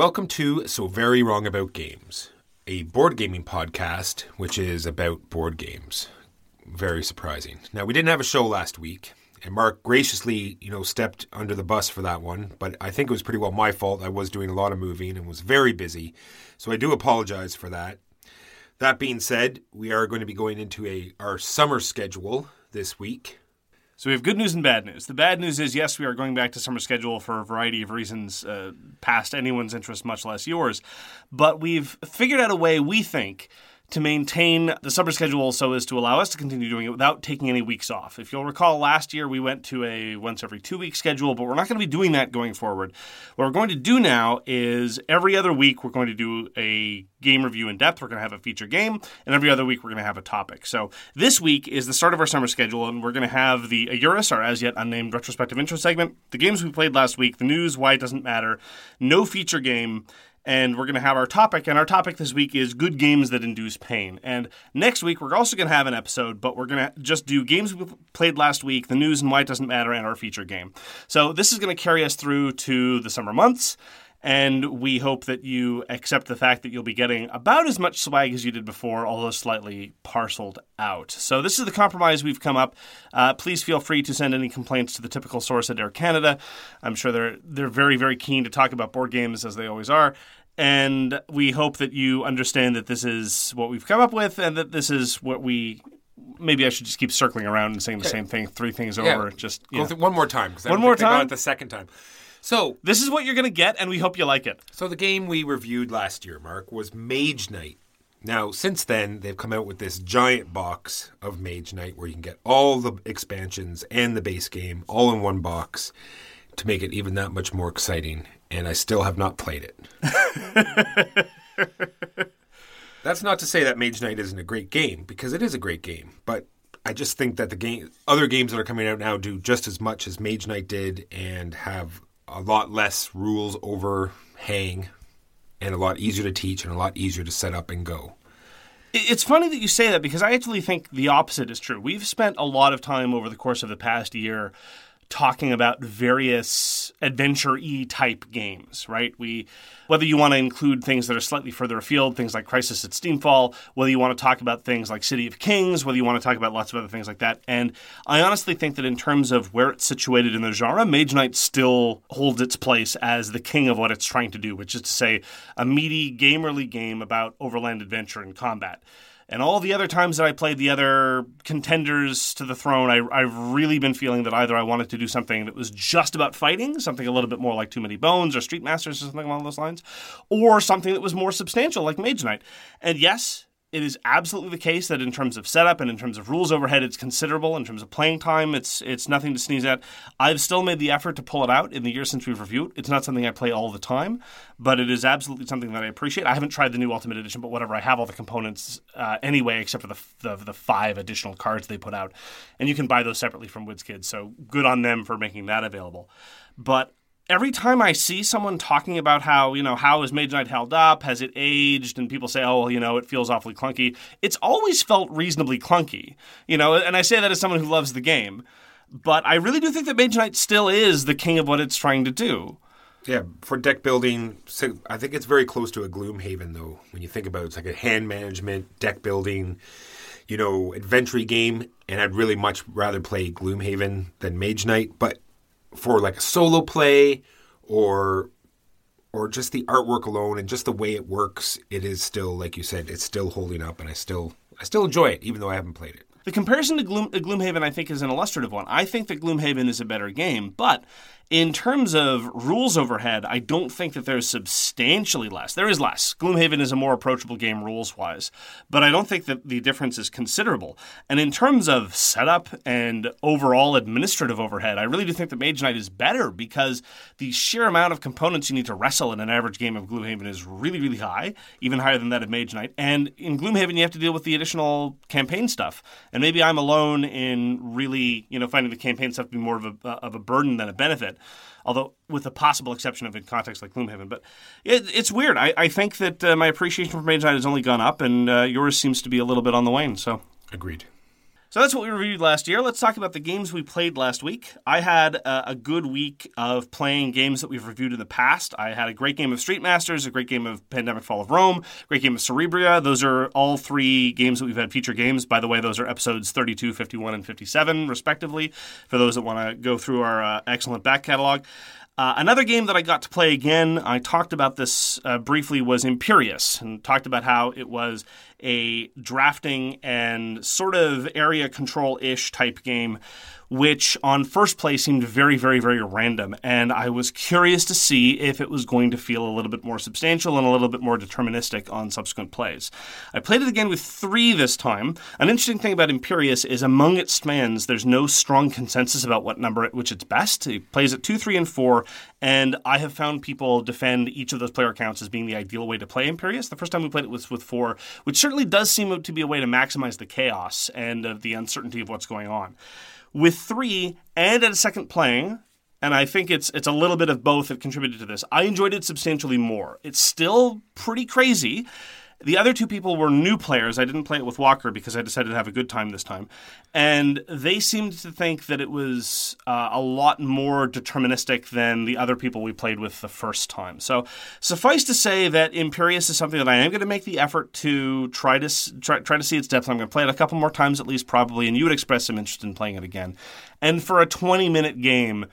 welcome to So Very Wrong About Games, a board gaming podcast which is about board games. Very surprising. Now, we didn't have a show last week, and Mark graciously, you know, stepped under the bus for that one, but I think it was pretty well my fault. I was doing a lot of moving and was very busy, so I do apologize for that. That being said, we are going to be going into a our summer schedule this week. So we have good news and bad news. The bad news is, yes, we are going back to summer schedule for a variety of reasons uh, past anyone's interest, much less yours. But we've figured out a way, we think, to maintain the summer schedule so as to allow us to continue doing it without taking any weeks off. If you'll recall, last year we went to a once every two week schedule, but we're not going to be doing that going forward. What we're going to do now is every other week we're going to do a game review in depth. We're going to have a feature game, and every other week we're going to have a topic. So this week is the start of our summer schedule, and we're going to have the Eurus, our as yet unnamed retrospective intro segment, the games we played last week, the news, why it doesn't matter, no feature game, and we're going to have our topic. And our topic this week is good games that induce pain. And next week we're also going to have an episode, but we're going to just do games we played last week, the news and why it doesn't matter, and our feature game. So this is going to carry us through to the summer months. And we hope that you accept the fact that you'll be getting about as much swag as you did before, although slightly parceled out. So, this is the compromise we've come up. Uh, please feel free to send any complaints to the typical source at Air Canada. I'm sure they're they're very very keen to talk about board games as they always are. And we hope that you understand that this is what we've come up with, and that this is what we. Maybe I should just keep circling around and saying the same thing three things over. Just go yeah. one more time One more time? the second time. So this is what you're going to get, and we hope you like it. So the game we reviewed last year, Mark, was Mage Knight. Now, since then, they've come out with this giant box of Mage Knight where you can get all the expansions and the base game all in one box to make it even that much more exciting. And I still have not played it. That's not to say that Mage Knight isn't a great game because it is a great game, but I just think that the game, other games that are coming out now, do just as much as Mage Knight did and have a lot less rules overhang and a lot easier to teach and a lot easier to set up and go. It's funny that you say that because I actually think the opposite is true. We've spent a lot of time over the course of the past year talking about various adventure e type games, right? We whether you want to include things that are slightly further afield, things like Crisis at Steamfall, whether you want to talk about things like City of Kings, whether you want to talk about lots of other things like that. And I honestly think that in terms of where it's situated in the genre, Mage Knight still holds its place as the king of what it's trying to do, which is to say a meaty gamerly game about overland adventure and combat. And all the other times that I played the other contenders to the throne, I, I've really been feeling that either I wanted to do something that was just about fighting, something a little bit more like Too Many Bones or Street Masters or something along those lines, or something that was more substantial like Mage Knight. And yes, it is absolutely the case that in terms of setup and in terms of rules overhead, it's considerable. In terms of playing time, it's it's nothing to sneeze at. I've still made the effort to pull it out in the years since we've reviewed. It's not something I play all the time, but it is absolutely something that I appreciate. I haven't tried the new Ultimate Edition, but whatever. I have all the components uh, anyway, except for the, the the five additional cards they put out, and you can buy those separately from WizKids. So good on them for making that available. But every time I see someone talking about how, you know, how is Mage Knight held up? Has it aged? And people say, oh, you know, it feels awfully clunky. It's always felt reasonably clunky, you know, and I say that as someone who loves the game. But I really do think that Mage Knight still is the king of what it's trying to do. Yeah, for deck building, I think it's very close to a Gloomhaven, though. When you think about it, it's like a hand management, deck building, you know, adventure game. And I'd really much rather play Gloomhaven than Mage Knight. But for like a solo play or or just the artwork alone and just the way it works, it is still like you said, it's still holding up, and I still I still enjoy it, even though I haven't played it. The comparison to Gloom, Gloomhaven, I think, is an illustrative one. I think that Gloomhaven is a better game, but in terms of rules overhead, I don't think that there's substantially less. There is less. Gloomhaven is a more approachable game rules wise, but I don't think that the difference is considerable. And in terms of setup and overall administrative overhead, I really do think that Mage Knight is better because the sheer amount of components you need to wrestle in an average game of Gloomhaven is really, really high, even higher than that of Mage Knight. And in Gloomhaven, you have to deal with the additional campaign stuff. And maybe I'm alone in really, you know, finding the campaign stuff to be more of a, of a burden than a benefit although with the possible exception of in context like Gloomhaven. But it, it's weird. I, I think that uh, my appreciation for Mage Knight has only gone up, and uh, yours seems to be a little bit on the wane. So Agreed. So that's what we reviewed last year. Let's talk about the games we played last week. I had a, a good week of playing games that we've reviewed in the past. I had a great game of Street Masters, a great game of Pandemic Fall of Rome, great game of Cerebria. Those are all three games that we've had feature games. By the way, those are episodes 32, 51, and 57, respectively, for those that want to go through our uh, excellent back catalog. Uh, another game that I got to play again, I talked about this uh, briefly, was Imperius, and talked about how it was a drafting and sort of area control ish type game, which on first play seemed very, very, very random. And I was curious to see if it was going to feel a little bit more substantial and a little bit more deterministic on subsequent plays. I played it again with three this time. An interesting thing about Imperius is among its fans, there's no strong consensus about what number at which it's best. It plays at two, three, and four, and I have found people defend each of those player counts as being the ideal way to play Imperius. The first time we played it was with four, which certainly does seem to be a way to maximize the chaos and of the uncertainty of what's going on. With three and at a second playing, and I think it's it's a little bit of both that contributed to this. I enjoyed it substantially more. It's still pretty crazy. The other two people were new players. I didn't play it with Walker because I decided to have a good time this time. And they seemed to think that it was uh, a lot more deterministic than the other people we played with the first time. So, suffice to say that Imperius is something that I am going to make the effort to try to try, try to see its depth. I'm going to play it a couple more times at least, probably, and you would express some interest in playing it again. And for a 20 minute game,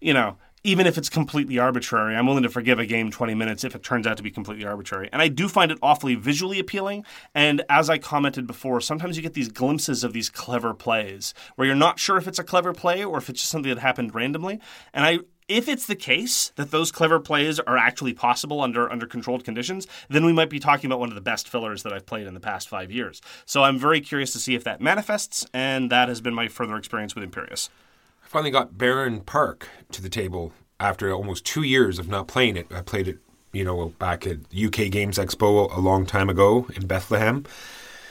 you know, even if it's completely arbitrary, I'm willing to forgive a game 20 minutes if it turns out to be completely arbitrary. And I do find it awfully visually appealing. And as I commented before, sometimes you get these glimpses of these clever plays where you're not sure if it's a clever play or if it's just something that happened randomly. And I if it's the case that those clever plays are actually possible under under controlled conditions, then we might be talking about one of the best fillers that I've played in the past five years. So I'm very curious to see if that manifests, and that has been my further experience with Imperius. I finally got Bärenpark to the table after almost two years of not playing it. I played it, you know, back at UK Games Expo a long time ago in Bethlehem.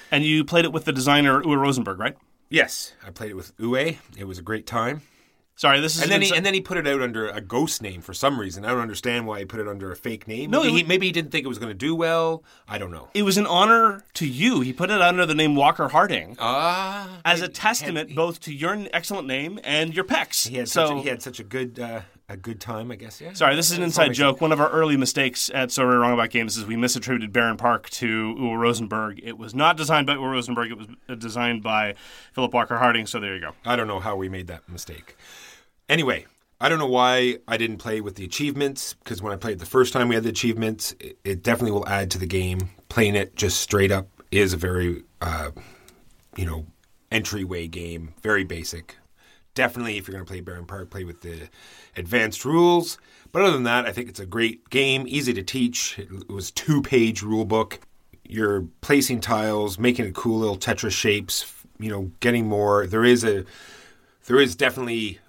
And you played it with the designer Uwe Rosenberg, right? Yes, I played it with Uwe. It was a great time. Sorry, this is And then an he and then he put it out under a ghost name for some reason. I don't understand why he put it under a fake name. No, maybe, it he, maybe he didn't think it was going to do well. I don't know. it was an honor to you. He put it under the name Walker Harding Ah, as a testament had- both to your excellent name and your pecs. He had so such a, he had such a good uh, a good time, I guess. Yeah. Sorry, this is an inside joke. One of our early mistakes at So Very Wrong About Games is we misattributed Bärenpark to Uwe Rosenberg. It was not designed by Uwe Rosenberg. It was uh, designed by Philip Walker Harding. So there you go. I don't know how we made that mistake. Anyway, I don't know why I didn't play with the achievements because when I played the first time we had the achievements, it, it definitely will add to the game. Playing it just straight up is a very, uh, you know, entryway game, very basic. Definitely, if you're going to play Bärenpark, play with the advanced rules. But other than that, I think it's a great game, easy to teach. It, was two page rule book. You're placing tiles, making cool little Tetris shapes. You know, getting more. There is a there is definitely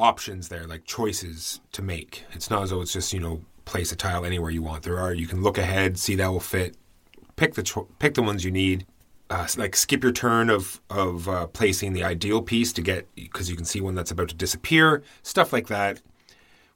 options there, like choices to make. It's not as though it's just you know place a tile anywhere you want. There are you can look ahead, see that will fit, pick the cho- pick the ones you need. Uh, like skip your turn of of uh, placing the ideal piece to get because you can see one that's about to disappear. Stuff like that.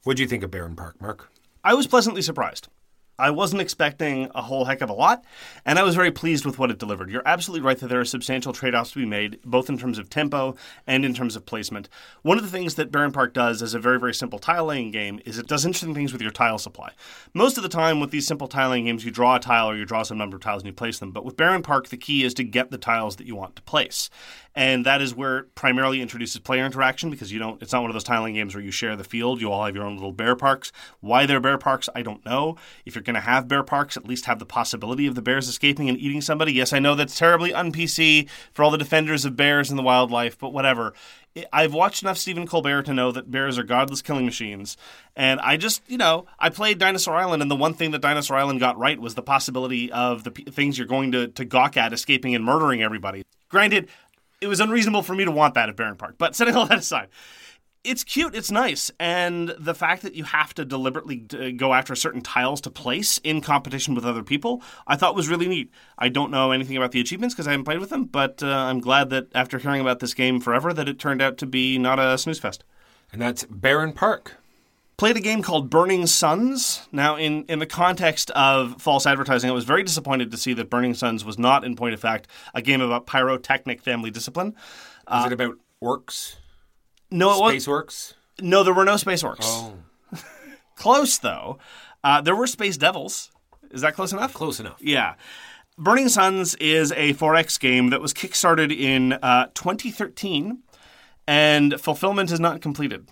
What do you think of Bärenpark, Mark? I was pleasantly surprised. I wasn't expecting a whole heck of a lot, and I was very pleased with what it delivered. You're absolutely right that there are substantial trade offs to be made, both in terms of tempo and in terms of placement. One of the things that Bärenpark does as a very, very simple tile laying game is it does interesting things with your tile supply. Most of the time, with these simple tile laying games, you draw a tile or you draw some number of tiles and you place them. But with Bärenpark, the key is to get the tiles that you want to place. And that is where it primarily introduces player interaction because you don't. It's not one of those tiling games where you share the field. You all have your own little bear parks. Why they're bear parks, I don't know. If you're going to have bear parks, at least have the possibility of the bears escaping and eating somebody. Yes, I know that's terribly un PC for all the defenders of bears and the wildlife, but whatever. I've watched enough Stephen Colbert to know that bears are godless killing machines. And I just, you know, I played Dinosaur Island, and the one thing that Dinosaur Island got right was the possibility of the p- things you're going to, to gawk at escaping and murdering everybody. Granted, it was unreasonable for me to want that at Bärenpark. But setting all that aside, it's cute, it's nice, and the fact that you have to deliberately uh, go after certain tiles to place in competition with other people, I thought was really neat. I don't know anything about the achievements because I haven't played with them, but uh, I'm glad that after hearing about this game forever, that it turned out to be not a snooze fest. And that's Bärenpark. Played a game called Burning Suns. Now, in, in the context of false advertising, I was very disappointed to see that Burning Suns was not, in point of fact, a game about pyrotechnic family discipline. Is it about orcs? No, it was Space orcs? no. There were no space orcs. Oh, Close though. Uh, there were Space Devils. Is that close enough? close enough. Yeah. Burning Suns is a 4X game that was kickstarted in uh, 2013, and fulfillment is not completed.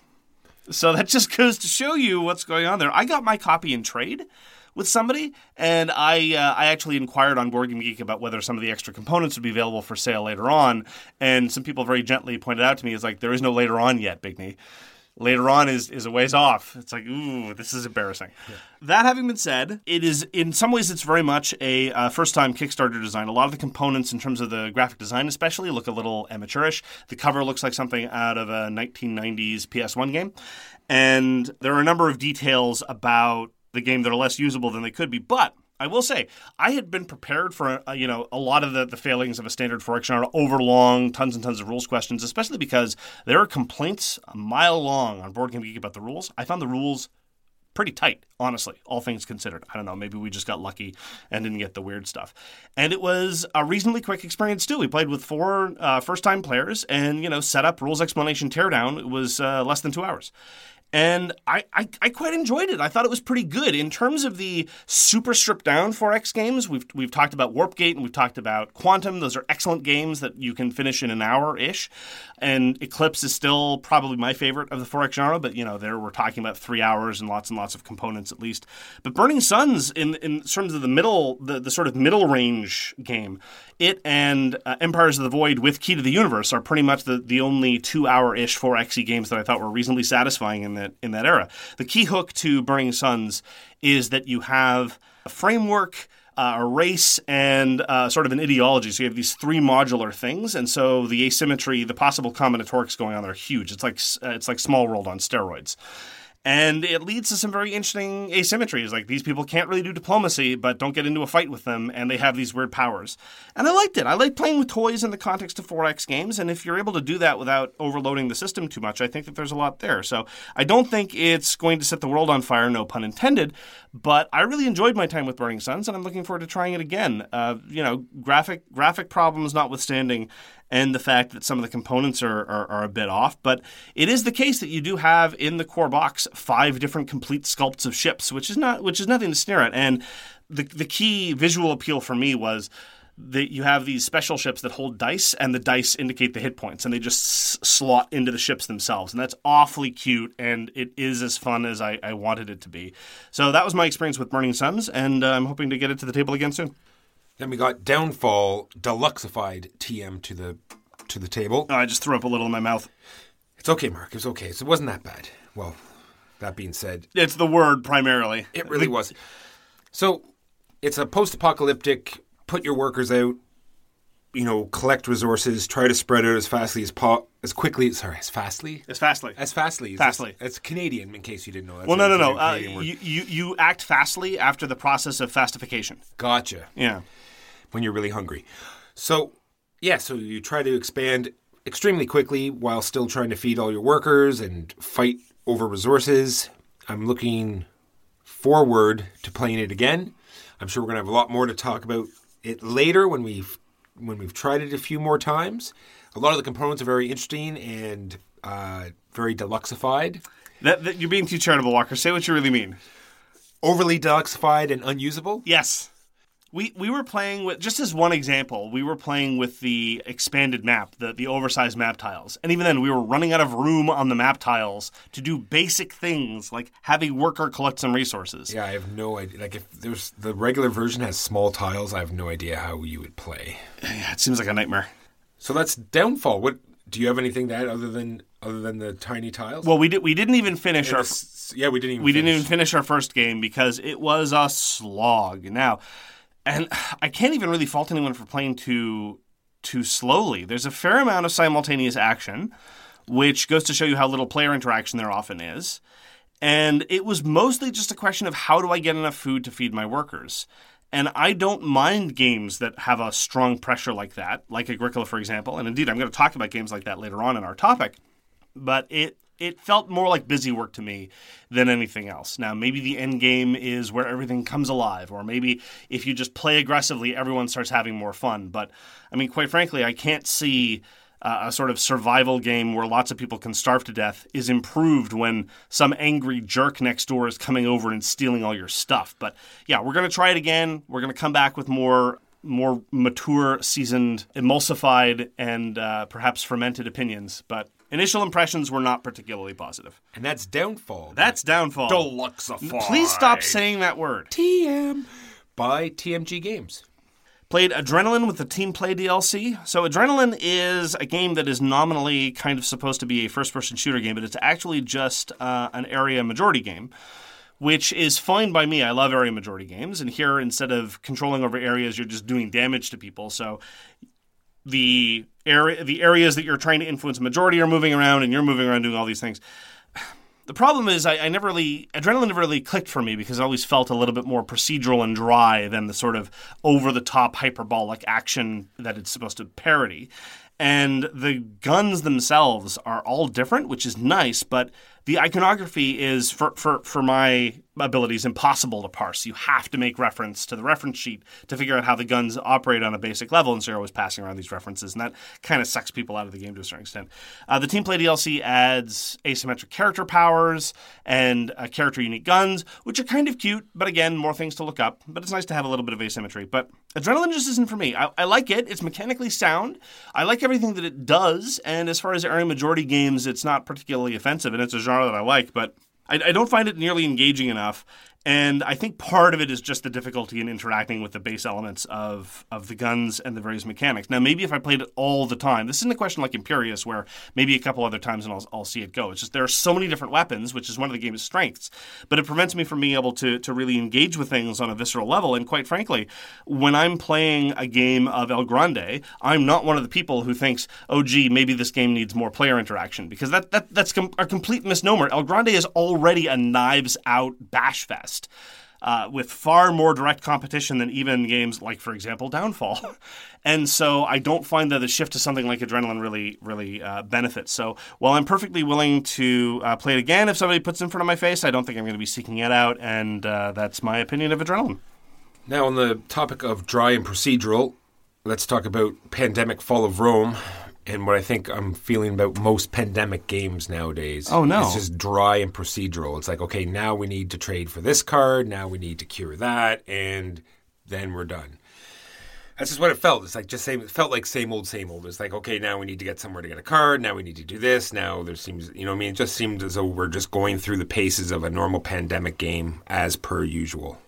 So that just goes to show you what's going on there. I got my copy in trade with somebody, and I uh, I actually inquired on Board Game Geek about whether some of the extra components would be available for sale later on, and some people very gently pointed out to me, "Is like there is no later on yet, Bigney." Later on is, is a ways off. It's like, ooh, this is embarrassing. That having been said, it is in some ways it's very much a uh, first time Kickstarter design. A lot of the components, in terms of the graphic design especially, look a little amateurish. The cover looks like something out of a 1990s PS1 game, and there are a number of details about the game that are less usable than they could be, but. I will say, I had been prepared for uh, you know a lot of the, the failings of a standard 4X genre, overlong, tons and tons of rules questions, especially because there are complaints a mile long on Board Game Geek about the rules. I found the rules pretty tight, honestly, all things considered. I don't know, maybe we just got lucky and didn't get the weird stuff. And it was a reasonably quick experience too. We played with four uh, first-time players, and you know, set up rules explanation, teardown. It was uh, less than two hours. And I, I, I quite enjoyed it. I thought it was pretty good in terms of the super stripped down 4X games. We've we've talked about Warpgate and we've talked about Quantum. Those are excellent games that you can finish in an hour ish. And Eclipse is still probably my favorite of the 4X genre. But you know, there we're talking about three hours and lots and lots of components at least. But Burning Suns, in in terms of the middle, the, the sort of middle range game, it and uh, Empires of the Void with Key to the Universe are pretty much the, the only two hour ish 4X games that I thought were reasonably satisfying in that in that era. The key hook to Burning Suns is that you have a framework. Uh, a race and uh, sort of an ideology. So you have these three modular things, and so the asymmetry, the possible combinatorics going on there are huge. It's like uh, it's like Small World on steroids. And it leads to some very interesting asymmetries. Like these people can't really do diplomacy, but don't get into a fight with them, and they have these weird powers. And I liked it. I like playing with toys in the context of 4X games, and if you're able to do that without overloading the system too much, I think that there's a lot there. So I don't think it's going to set the world on fire, no pun intended, but I really enjoyed my time with Burning Suns, and I'm looking forward to trying it again. Uh, you know, graphic graphic problems notwithstanding, and the fact that some of the components are, are, are, a bit off. But it is the case that you do have in the core box five different complete sculpts of ships, which is not which is nothing to sneer at. And the the key visual appeal for me was that you have these special ships that hold dice, and the dice indicate the hit points, and they just s- slot into the ships themselves, and that's awfully cute, and it is as fun as I, I wanted it to be. So that was my experience with Burning Suns, and uh, I'm hoping to get it to the table again soon. Then we got Downfall Deluxeified TM to the to the table. Oh, I just threw up a little in my mouth. It's okay, Mark. It was okay. So it wasn't that bad. Well, that being said, It's the word primarily. it really was. So it's a post-apocalyptic. Put your workers out. You know, collect resources. Try to spread out as fastly as po- as quickly. Sorry, as fastly. It's fastly. As fastly. Fastly. It's, Canadian, in case you didn't know. That's Well, no, no, no. Uh, you, you you act fastly after the process of fastification. Gotcha. Yeah. when you're really hungry. So, yeah, so you try to expand extremely quickly while still trying to feed all your workers and fight over resources. I'm looking forward to playing it again. I'm sure we're going to have a lot more to talk about it later when we've when we've tried it a few more times. A lot of the components are very interesting and uh, very deluxeified. That, that you're being too charitable, Walker. Say what you really mean. Overly deluxeified and unusable. Yes. We we were playing with just as one example. We were playing with the expanded map, the the oversized map tiles, and even then we were running out of room on the map tiles to do basic things like have a worker collect some resources. Yeah, I have no idea. Like if there's the regular version has small tiles, I have no idea how you would play. Yeah, it seems like a nightmare. So that's downfall. What do you have anything that other than other than the tiny tiles? Well, we did we didn't even finish And our this- yeah, we didn't even we didn't even finish our first game because it was a slog. Now, and I can't even really fault anyone for playing too too slowly. There's a fair amount of simultaneous action, which goes to show you how little player interaction there often is. And it was mostly just a question of how do I get enough food to feed my workers. And I don't mind games that have a strong pressure like that, like Agricola, for example. And indeed, I'm going to talk about games like that later on in our topic but it it felt more like busy work to me than anything else. Now, maybe the end game is where everything comes alive, or maybe if you just play aggressively, everyone starts having more fun. But I mean, quite frankly, I can't see uh, a sort of survival game where lots of people can starve to death is improved when some angry jerk next door is coming over and stealing all your stuff. But yeah, we're going to try it again. We're going to come back with more more mature, seasoned, emulsified, and uh, perhaps fermented opinions. But initial impressions were not particularly positive. and that's downfall. That's downfall. Deluxify. Please stop saying that word. TM by TMG Games. Played Adrenaline with the Team Play DLC. So, Adrenaline is a game that is nominally kind of supposed to be a first person shooter game, but it's actually just uh, an area majority game, which is fine by me. I love area majority games. And here, instead of controlling over areas, you're just doing damage to people. So, the area the areas that you're trying to influence a majority are moving around and you're moving around doing all these things. The problem is I, I never really adrenaline never really clicked for me because it always felt a little bit more procedural and dry than the sort of over the top hyperbolic action that it's supposed to parody. And the guns themselves are all different, which is nice, but the iconography is for, for, for my abilities impossible to parse. You have to make reference to the reference sheet to figure out how the guns operate on a basic level, and you're always passing around these references, and that kind of sucks people out of the game to a certain extent. Uh, the Team Play DLC adds asymmetric character powers and uh, character unique guns, which are kind of cute, but again, more things to look up. But it's nice to have a little bit of asymmetry. But Adrenaline just isn't for me. I, I like it, it's mechanically sound, I like everything that it does, and as far as area majority games, it's not particularly offensive, and it's a genre that I like, but I, I don't find it nearly engaging enough. And I think part of it is just the difficulty in interacting with the base elements of, of the guns and the various mechanics. Now, maybe if I played it all the time, this isn't a question like Imperius, where maybe a couple other times and I'll, I'll see it go. It's just there are so many different weapons, which is one of the game's strengths, but it prevents me from being able to, to really engage with things on a visceral level. And quite frankly, when I'm playing a game of El Grande, I'm not one of the people who thinks, oh, gee, maybe this game needs more player interaction, because that, that that's com- a complete misnomer. El Grande is already a knives out bash fest uh, with far more direct competition than even games like, for example, Downfall. and so I don't find that the shift to something like Adrenaline really, really uh, benefits. So while I'm perfectly willing to uh, play it again if somebody puts it in front of my face, I don't think I'm going to be seeking it out. And uh, that's my opinion of Adrenaline. Now, on the topic of dry and procedural, let's talk about Pandemic Fall of Rome and what I think I'm feeling about most pandemic games nowadays. Oh, no. It's just dry and procedural. It's like, okay, now we need to trade for this card, now we need to cure that, and then we're done. That's just what it felt. It's like just same. It felt like same old, same old. It's like okay, now we need to get somewhere to get a card. Now we need to do this. Now there seems, you know, what I mean, it just seemed as though we're just going through the paces of a normal pandemic game as per usual.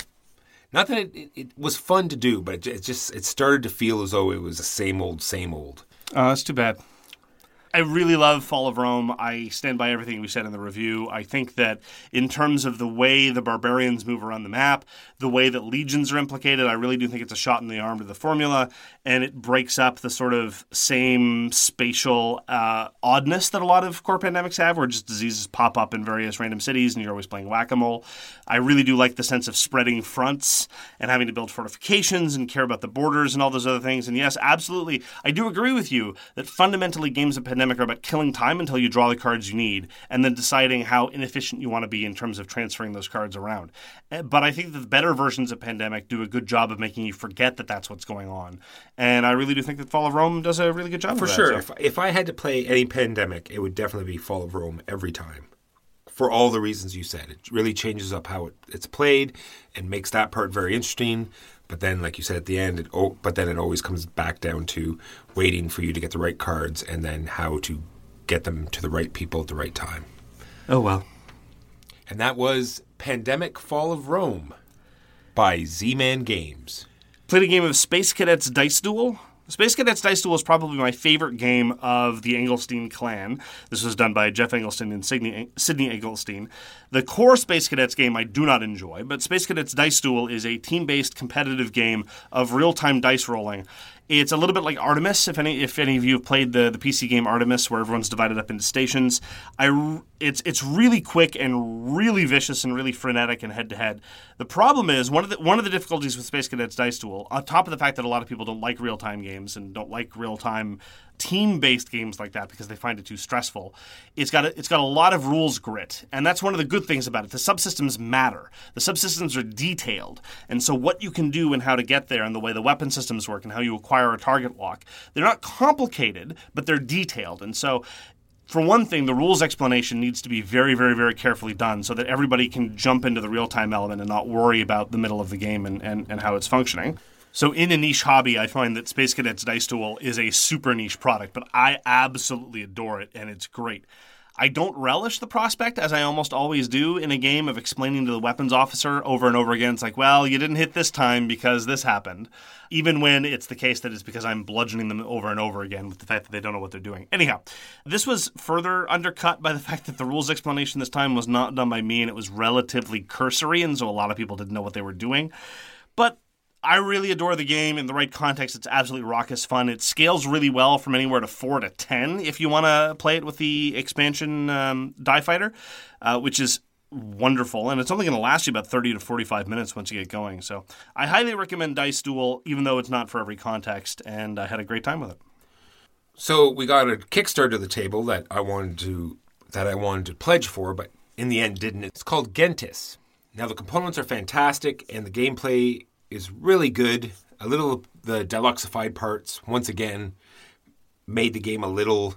Not that it, it, it was fun to do, but it, it just it started to feel as though it was the same old, same old. Uh, oh, that's too bad. I really love Fall of Rome. I stand by everything we said in the review. I think that in terms of the way the barbarians move around the map, the way that legions are implicated, I really do think it's a shot in the arm to the formula, and it breaks up the sort of same spatial uh, oddness that a lot of core pandemics have, where just diseases pop up in various random cities and you're always playing whack a mole. I really do like the sense of spreading fronts and having to build fortifications and care about the borders and all those other things. And yes, absolutely, I do agree with you that fundamentally games of pandemic are about killing time until you draw the cards you need and then deciding how inefficient you want to be in terms of transferring those cards around. Eh, But I think that the better versions of pandemic do a good job of making you forget that that's what's going on. And I really do think that Fall of Rome does a really good job For of that. sure. So- If, if I had to play any pandemic, it would definitely be Fall of Rome every time. for all the reasons you said. It really changes up how it, it's played and makes that part very interesting. But then, like you said at the end, it, oh, but then it always comes back down to waiting for you to get the right cards and then how to get them to the right people at the right time. Oh well. And that was Pandemic Fall of Rome by Z Man Games. Played a game of Space Cadets Dice Duel. Space Cadets Dice Duel is probably my favorite game of the Engelstein clan. This was done by Geoff Engelstein and Sydney, Sydney Engelstein. The core Space Cadets game I do not enjoy, but Space Cadets Dice Duel is a team based competitive game of real time dice rolling. It's a little bit like Artemis. If any, if any of you have played the, the PC game Artemis, where everyone's divided up into stations, I it's it's really quick and really vicious and really frenetic and head to head. The problem is one of the one of the difficulties with Space Cadets Dice Duel, on top of the fact that a lot of people don't like real time games and don't like real time team based games like that because they find it too stressful. It's got a, it's got a lot of rules grit, and that's one of the good things about it. The subsystems matter. The subsystems are detailed, and so what you can do and how to get there, and the way the weapon systems work, and how you acquire a target lock, they're not complicated, but they're detailed, and so. For one thing, the rules explanation needs to be very, very, very carefully done so that everybody can jump into the real time element and not worry about the middle of the game and, and, and how it's functioning. So in a niche hobby, I find that Space Cadets Dice Duel is a super niche product, but I absolutely adore it and it's great. I don't relish the prospect, as I almost always do in a game, of explaining to the weapons officer over and over again. It's like, well, you didn't hit this time because this happened. Even when it's the case that it's because I'm bludgeoning them over and over again with the fact that they don't know what they're doing. Anyhow, this was further undercut by the fact that the rules explanation this time was not done by me and it was relatively cursory, and so a lot of people didn't know what they were doing. But I really adore the game in the right context. It's absolutely raucous fun. It scales really well from anywhere to four to ten if you want to play it with the expansion um, Die Fighter, uh, which is wonderful. And it's only going to last you about 30 to 45 minutes once you get going. So I highly recommend Dice Duel, even though it's not for every context. And I had a great time with it. So we got a Kickstarter to the table that I wanted to that I wanted to pledge for, but in the end didn't. It's called Gentes. Now the components are fantastic and the gameplay is really good. A little the deluxeified parts once again made the game a little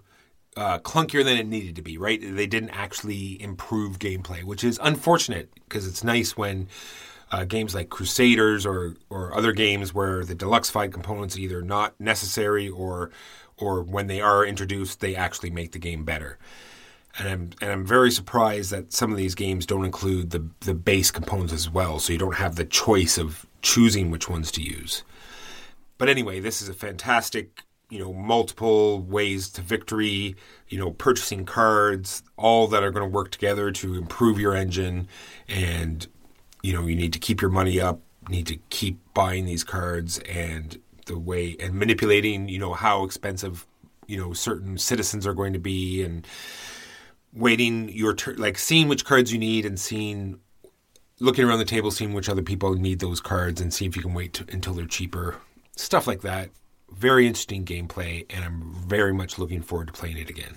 uh, clunkier than it needed to be. Right? They didn't actually improve gameplay, which is unfortunate because it's nice when uh, games like Crusaders or or other games where the deluxeified components are either not necessary or or when they are introduced, they actually make the game better. And I'm and I'm very surprised that some of these games don't include the the base components as well, so you don't have the choice of choosing which ones to use. But anyway, this is a fantastic, you know, multiple ways to victory, you know, purchasing cards, all that are going to work together to improve your engine and you know, you need to keep your money up, need to keep buying these cards and the way and manipulating, you know, how expensive, you know, certain citizens are going to be and waiting your turn, like seeing which cards you need and seeing, looking around the table, seeing which other people need those cards and see if you can wait to, until they're cheaper. Stuff like that. Very interesting gameplay, and I'm very much looking forward to playing it again.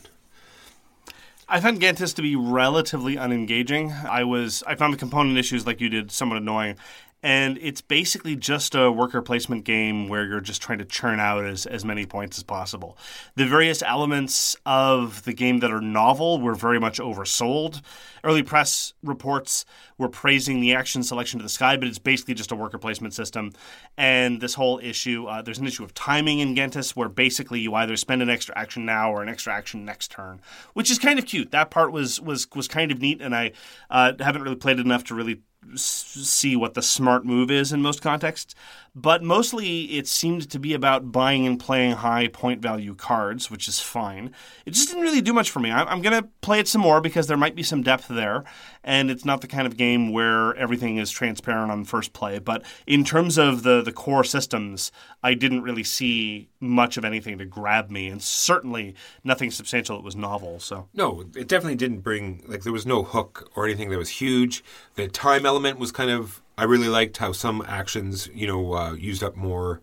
I found Gentes to be relatively unengaging. I was I found the component issues like you did somewhat annoying. And it's basically just a worker placement game where you're just trying to churn out as, as many points as possible. The various elements of the game that are novel were very much oversold. Early press reports were praising the action selection to the sky, but it's basically just a worker placement system. And this whole issue, uh, there's an issue of timing in Gentes where basically you either spend an extra action now or an extra action next turn, which is kind of cute. That part was was was kind of neat, and I uh, haven't really played it enough to really see what the smart move is in most contexts. But mostly it seemed to be about buying and playing high point value cards, which is fine. It just didn't really do much for me. I'm going to play it some more because there might be some depth there. And it's not the kind of game where everything is transparent on first play. But in terms of the, the core systems, I didn't really see much of anything to grab me, and certainly nothing substantial that was novel. So No, it definitely didn't bring like there was no hook or anything that was huge. The time element was kind of I really liked how some actions you know uh, used up more,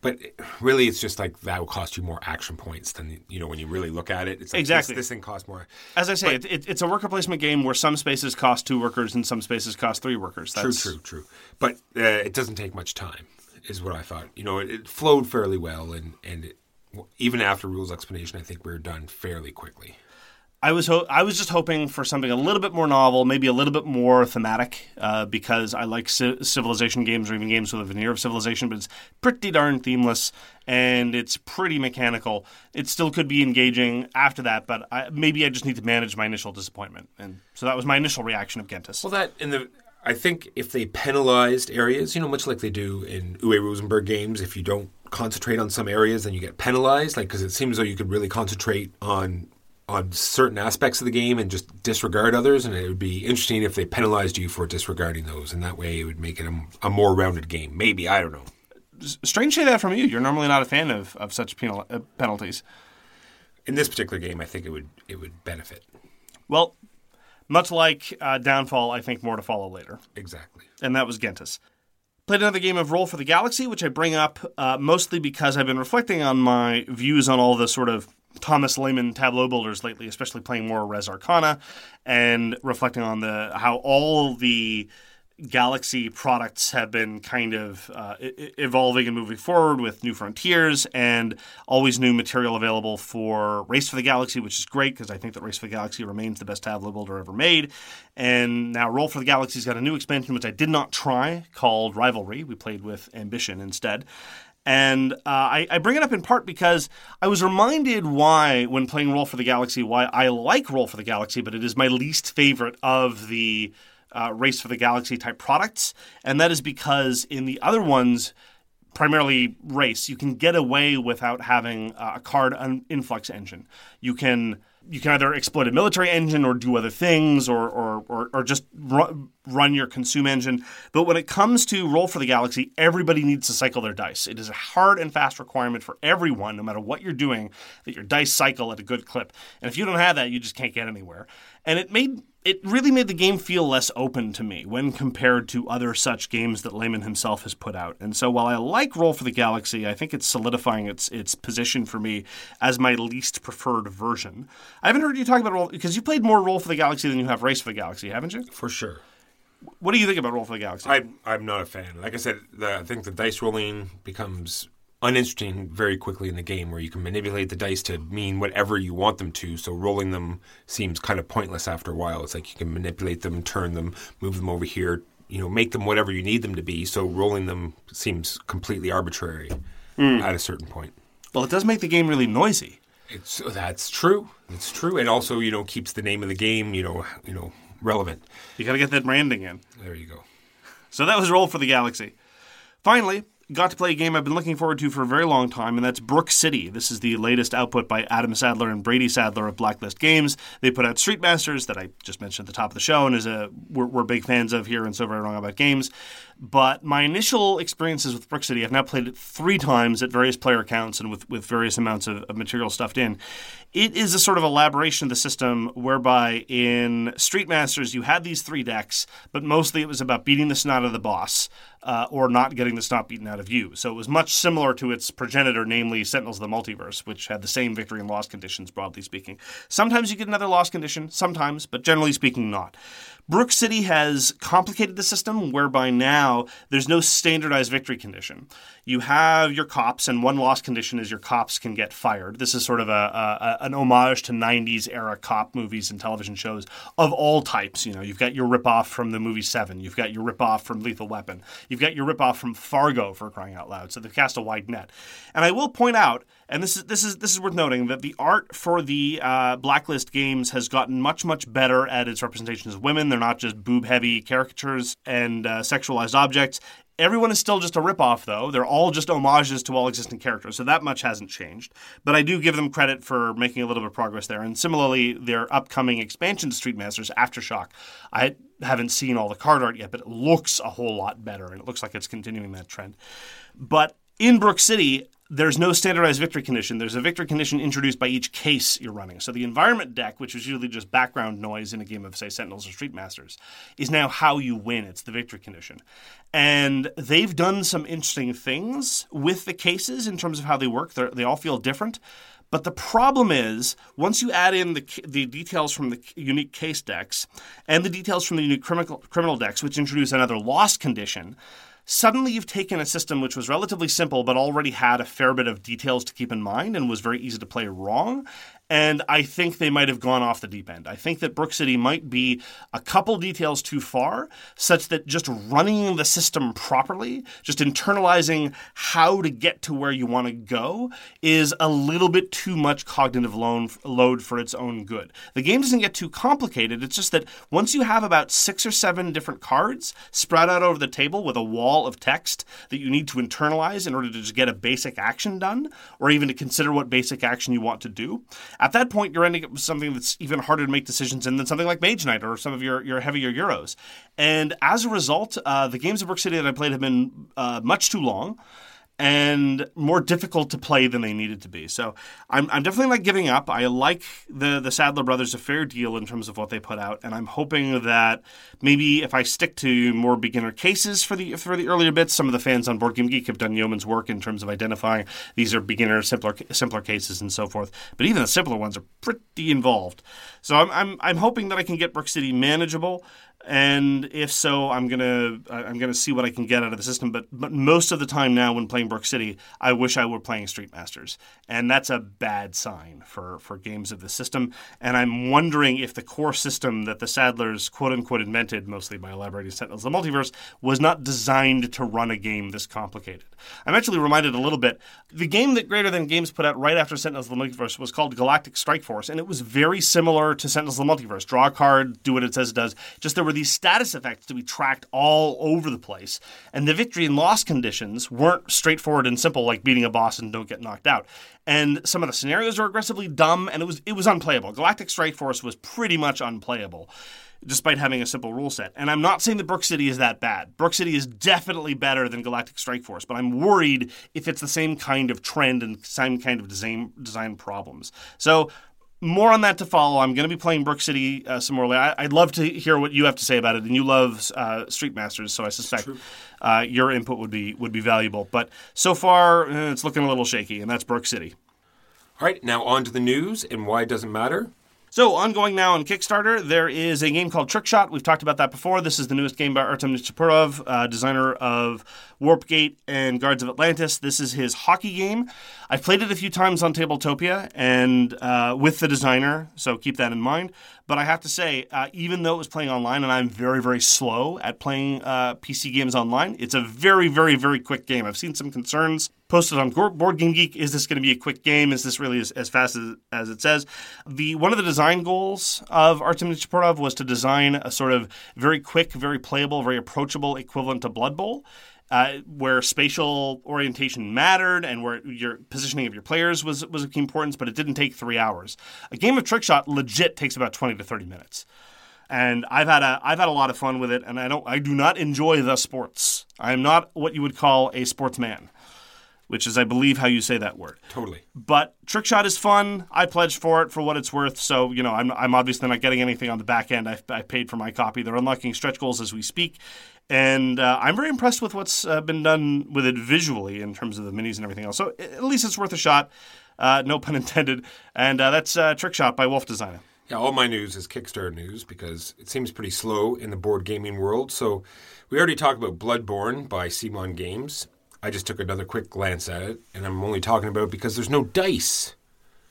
but really it's just like that will cost you more action points than you know when you really look at it. It's like Exactly. this, this thing costs more. As I say, it, it, it's a worker placement game where some spaces cost two workers and some spaces cost three workers. True, That's, true, true. But uh, it doesn't take much time, is what I thought. You know, it, it flowed fairly well, and and it, even after rules explanation, I think we were done fairly quickly. I was ho- I was just hoping for something a little bit more novel, maybe a little bit more thematic, uh, because I like ci- civilization games or even games with a veneer of civilization, but it's pretty darn themeless and it's pretty mechanical. It still could be engaging after that, but I, maybe I just need to manage my initial disappointment, and so that was my initial reaction of Gentes. Well, that in the I think if they penalized areas, you know, much like they do in Uwe Rosenberg games, if you don't concentrate on some areas, then you get penalized. Like because it seems though you could really concentrate on on certain aspects of the game and just disregard others, and it would be interesting if they penalized you for disregarding those, and that way it would make it a, a more rounded game. Maybe I don't know. Strange to say that from you. You're normally not a fan of of such penal- uh, penalties. In this particular game, I think it would it would benefit Well, much like uh, Downfall, I think more to follow later. exactly. and that was Gentes. Played another game of Roll for the Galaxy, which I bring up uh, mostly because I've been reflecting on my views on all the sort of Thomas Lehmann tableau builders lately, especially playing more Res Arcana, and reflecting on the how all the Galaxy products have been kind of uh, evolving and moving forward with new frontiers and always new material available for Race for the Galaxy, which is great because I think that Race for the Galaxy remains the best tableau builder ever made. And now Roll for the Galaxy's got a new expansion which I did not try called Rivalry. We played with Ambition instead. And uh, I, I bring it up in part because I was reminded why, when playing Roll for the Galaxy, why I like Roll for the Galaxy, but it is my least favorite of the uh, Race for the Galaxy type products. And that is because in the other ones, primarily race, you can get away without having uh, a card influx engine. You can you can either exploit a military engine or do other things or or, or, or just ru- run your consume engine. But when it comes to roll for the galaxy, everybody needs to cycle their dice. It is a hard and fast requirement for everyone, no matter what you're doing, that your dice cycle at a good clip. And if you don't have that, you just can't get anywhere. And it made it really made the game feel less open to me when compared to other such games that Lehmann himself has put out. And so while I like Roll for the Galaxy, I think it's solidifying its its position for me as my least preferred version. I haven't heard you talk about Roll because you played more Roll for the Galaxy than you have Race for the Galaxy, haven't you? For sure. What do you think about Roll for the Galaxy? I, I'm not a fan. Like I said, the, I think the dice rolling becomes uninteresting very quickly in the game where you can manipulate the dice to mean whatever you want them to. So rolling them seems kind of pointless after a while. It's like you can manipulate them, turn them, move them over here, you know, make them whatever you need them to be. So rolling them seems completely arbitrary hmm. at a certain point. well, it does make the game really noisy. It's that's true. It's true, and also you know keeps the name of the game you know you know relevant. You got to get that branding in. There you go. So that was Roll for the Galaxy. Finally, got to play a game I've been looking forward to for a very long time, and that's Brook City. This is the latest output by Adam Sadler and Brady Sadler of Blacklist Games. They put out Street Masters that I just mentioned at the top of the show, and is a we're, we're big fans of here and so very wrong about games. But my initial experiences with Brook City, I've now played it three times at various player counts and with, with various amounts of, of material stuffed in. It is a sort of elaboration of the system whereby in Street Masters you had these three decks, but mostly it was about beating the out of the boss uh, or not getting the snot beaten out of you. So it was much similar to its progenitor, namely Sentinels of the Multiverse, which had the same victory and loss conditions, broadly speaking. Sometimes you get another loss condition, sometimes, but generally speaking, not. Brook City has complicated the system whereby now there's no standardized victory condition. You have your cops, and one loss condition is your cops can get fired. This is sort of a, a an homage to '90s era cop movies and television shows of all types. You know, you've got your ripoff from the movie Seven, you've got your ripoff from Lethal Weapon, you've got your ripoff from Fargo for crying out loud. So they've cast a wide net. And I will point out and this is this is this is worth noting that the art for the uh, Blacklist games has gotten much much better at its representations of women. They're not just boob heavy caricatures and uh, sexualized objects. Everyone is still just a ripoff, though. They're all just homages to all existing characters, so that much hasn't changed. But I do give them credit for making a little bit of progress there. And similarly, their upcoming expansion to Street Masters, Aftershock, I haven't seen all the card art yet, but it looks a whole lot better, and it looks like it's continuing that trend. But in Brook City, there's no standardized victory condition. There's a victory condition introduced by each case you're running. So the environment deck, which is usually just background noise in a game of, say, Sentinels or Street Masters, is now how you win. It's the victory condition. And they've done some interesting things with the cases in terms of how they work. They're, they all feel different. But the problem is, once you add in the, the details from the unique case decks and the details from the unique criminal, criminal decks, which introduce another loss condition, suddenly you've taken a system which was relatively simple but already had a fair bit of details to keep in mind and was very easy to play wrong And I think they might have gone off the deep end. I think that Brook City might be a couple details too far, such that just running the system properly, just internalizing how to get to where you want to go, is a little bit too much cognitive load, for its own good. The game doesn't get too complicated. It's just that once you have about six or seven different cards spread out over the table with a wall of text that you need to internalize in order to just get a basic action done, or even to consider what basic action you want to do, at that point, you're ending up with something that's even harder to make decisions in than something like Mage Knight or some of your, your heavier Euros. And as a result, uh, the games of Brook City that I played have been uh, much too long and more difficult to play than they needed to be. So I'm, I'm definitely not giving up. I like the the Sadler brothers a fair deal in terms of what they put out, and I'm hoping that maybe if I stick to more beginner cases for the for the earlier bits, some of the fans on Board Game Geek have done yeoman's work in terms of identifying these are beginner simpler simpler cases and so forth. But even the simpler ones are pretty involved. So I'm I'm, I'm hoping that I can get Brook City manageable and if so, I'm gonna I'm gonna see what I can get out of the system. But but most of the time now, when playing Brook City, I wish I were playing Street Masters, and that's a bad sign for for games of the system. And I'm wondering if the core system that the Sadlers quote unquote invented, mostly by elaborating Sentinels of the Multiverse, was not designed to run a game this complicated. I'm actually reminded a little bit. The game that Greater Than Games put out right after Sentinels of the Multiverse was called Galactic Strike Force, and it was very similar to Sentinels of the Multiverse. Draw a card, do what it says it does. Just there were these status effects to be tracked all over the place, and the victory and loss conditions weren't straightforward and simple like beating a boss and don't get knocked out. And some of the scenarios were aggressively dumb, and it was it was unplayable. Galactic Strike Force was pretty much unplayable despite having a simple rule set. And I'm not saying that Brook City is that bad. Brook City is definitely better than Galactic Strike Force, but I'm worried if it's the same kind of trend and same kind of design design problems. So more on that to follow. I'm going to be playing Brook City uh, some more. Later. I, would love to hear what you have to say about it, and you love uh, Street Masters, so I suspect uh, your input would be would be valuable. But so far, eh, it's looking a little shaky, and that's Brook City. All right, now on to the news and why it doesn't matter. So, ongoing now on Kickstarter, there is a game called Trickshot. We've talked about that before. This is the newest game by Artem Nishapurov, uh, designer of Warpgate and Guards of Atlantis. This is his hockey game. I've played it a few times on Tabletopia and uh, with the designer, so keep that in mind. But I have to say, uh, even though it was playing online, and I'm very, very slow at playing uh, PC games online, it's a very, very, very quick game. I've seen some concerns posted on Board Game Geek. Is this going to be a quick game? Is this really as, as fast as, as it says? The one of the design goals of Artem Nishapurov was to design a sort of very quick, very playable, very approachable equivalent to Blood Bowl uh, where spatial orientation mattered and where your positioning of your players was was of key importance, but it didn't take three hours. A game of trick shot legit takes about twenty to thirty minutes. And I've had a I've had a lot of fun with it, and I don't I do not enjoy the sports. I am not what you would call a sportsman, which is I believe how you say that word. Totally. But trick shot is fun. I pledged for it for what it's worth. So you know I'm I'm obviously not getting anything on the back end. I, I paid for my copy. They're unlocking stretch goals as we speak, and uh, I'm very impressed with what's uh, been done with it visually in terms of the minis and everything else. So at least it's worth a shot. Uh, no pun intended. And uh, that's uh, Trick Shot by Wolff Designa. Yeah, all my news is Kickstarter news because it seems pretty slow in the board gaming world. So we already talked about Bloodborne by CMON Games. I just took another quick glance at it, and I'm only talking about it because there's no dice.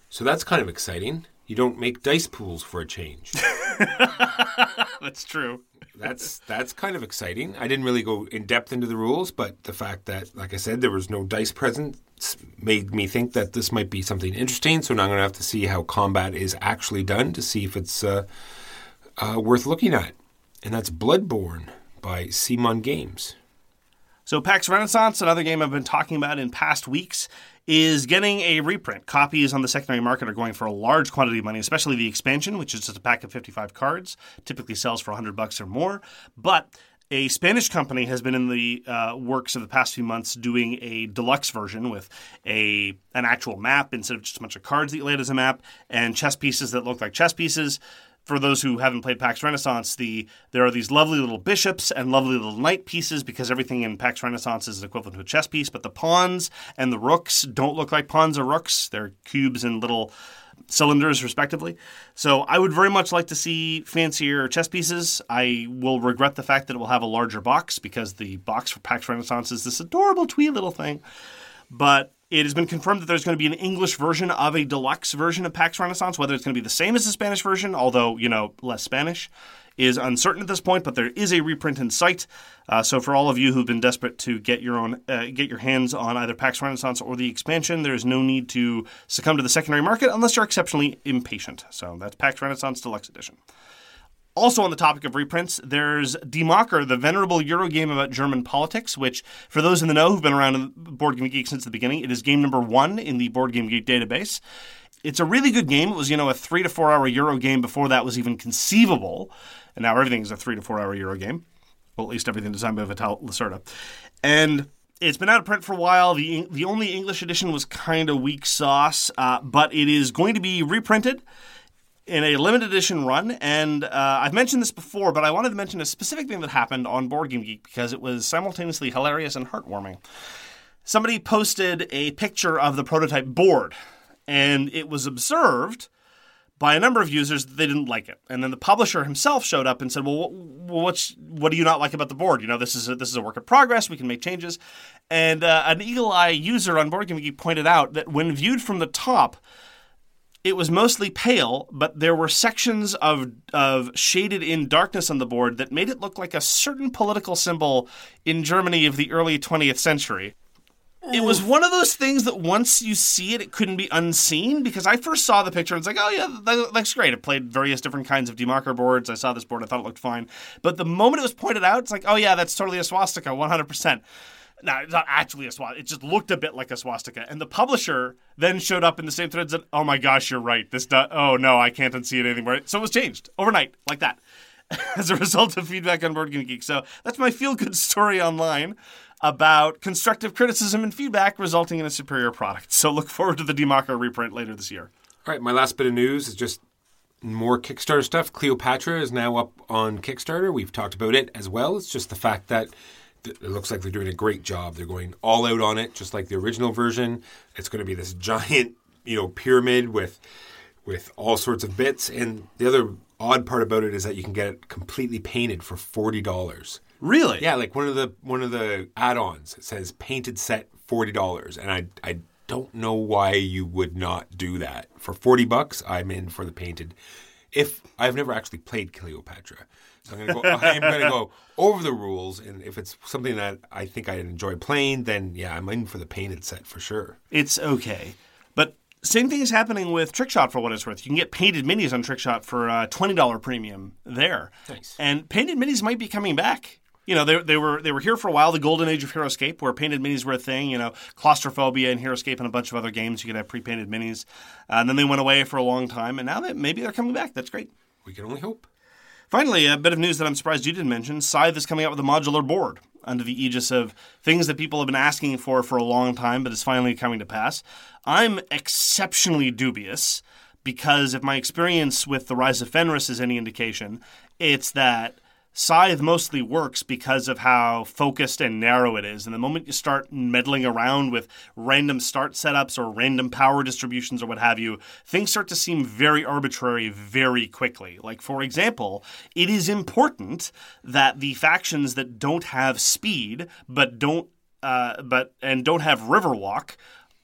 So that's kind of exciting. You don't make dice pools for a change. That's true. that's that's kind of exciting. I didn't really go in depth into the rules, but the fact that, like I said, there was no dice present made me think that this might be something interesting. So now I'm going to have to see how combat is actually done to see if it's uh, uh, worth looking at. And that's Bloodborne by CMON Games. So PAX Renaissance, another game I've been talking about in past weeks, is getting a reprint. Copies on the secondary market are going for a large quantity of money, especially the expansion, which is just a pack of 55 cards, typically sells for 100 bucks or more. But a Spanish company has been in the uh, works of the past few months doing a deluxe version with a an actual map instead of just a bunch of cards that you laid as a map and chess pieces that look like chess pieces for those who haven't played PAX Renaissance, the there are these lovely little bishops and lovely little knight pieces because everything in PAX Renaissance is equivalent to a chess piece. But the pawns and the rooks don't look like pawns or rooks; they're cubes and little cylinders, respectively. So I would very much like to see fancier chess pieces. I will regret the fact that it will have a larger box because the box for PAX Renaissance is this adorable twee little thing. But It has been confirmed that there's going to be an English version of a deluxe version of PAX Renaissance. Whether it's going to be the same as the Spanish version, although, you know, less Spanish, is uncertain at this point, but there is a reprint in sight. Uh, so for all of you who've been desperate to get your own, uh, get your hands on either PAX Renaissance or the expansion, there is no need to succumb to the secondary market unless you're exceptionally impatient. So that's PAX Renaissance Deluxe Edition. Also, on the topic of reprints, there's Die Macher, the venerable Euro game about German politics, which, for those in the know who've been around Board Game Geek since the beginning, it is game number one in the Board Game Geek database. It's a really good game. It was, you know, a three to four hour Euro game before that was even conceivable. And now everything's a three to four hour Euro game. Well, at least everything designed by Vital Lacerda. And it's been out of print for a while. The, the only English edition was kind of weak sauce, uh, but it is going to be reprinted in a limited edition run. And uh, I've mentioned this before, but I wanted to mention a specific thing that happened on Board Game Geek because it was simultaneously hilarious and heartwarming. Somebody posted a picture of the prototype board, and it was observed by a number of users that they didn't like it. And then the publisher himself showed up and said, "Well, what's what do you not like about the board? You know, this is a, this is a work in progress. We can make changes." And uh, an eagle eye user on Board Game Geek pointed out that when viewed from the top, it was mostly pale, but there were sections of of shaded in darkness on the board that made it look like a certain political symbol in Germany of the early 20th century. It was oh. one of those things that once you see it, it couldn't be unseen. Because I first saw the picture and it's like, oh yeah, that looks great. I played various different kinds of Die Macher boards. I saw this board, I thought it looked fine. But the moment it was pointed out, it's like, oh yeah, that's totally a swastika, 100%. No, it's not actually a swastika. It just looked a bit like a swastika. And the publisher then showed up in the same threads and, said, oh my gosh, you're right. This, do- oh no, I can't unsee it anymore. So it was changed overnight, like that, as a result of feedback on Board Game Geek. So that's my feel good story online about constructive criticism and feedback resulting in a superior product. So look forward to the Die Macher reprint later this year. All right, my last bit of news is just more Kickstarter stuff. Cleopatra is now up on Kickstarter. We've talked about it as well. It's just the fact that th- it looks like they're doing a great job. They're going all out on it, just like the original version. It's going to be this giant, you know, pyramid with with all sorts of bits. And the other odd part about it is that you can get it completely painted for forty dollars. Really? Yeah, like one of the one of the add-ons. It says painted set forty dollars, and I I don't know why you would not do that for forty bucks. I'm in for the painted. If I've never actually played Cleopatra, so I'm gonna go. I'm gonna go over the rules, and if it's something that I think I'd enjoy playing, then yeah, I'm in for the painted set for sure. It's okay. But same thing is happening with Trickshot for what it's worth. You can get painted minis on Trickshot for a $20 premium there. Nice. And painted minis might be coming back. You know, they, they were they were here for a while, the golden age of HeroScape, where painted minis were a thing. You know, claustrophobia and HeroScape and a bunch of other games, you could have pre-painted minis. Uh, and then they went away for a long time, and now that maybe they're coming back. That's great. We can only hope. Finally, a bit of news that I'm surprised you didn't mention. Scythe is coming out with a modular board under the aegis of things that people have been asking for for a long time, but is finally coming to pass. I'm exceptionally dubious because if my experience with the Rise of Fenris is any indication, it's that Scythe mostly works because of how focused and narrow it is. And the moment you start meddling around with random start setups or random power distributions or what have you, things start to seem very arbitrary very quickly. Like, for example, it is important that the factions that don't have speed but don't uh, but and don't have Riverwalk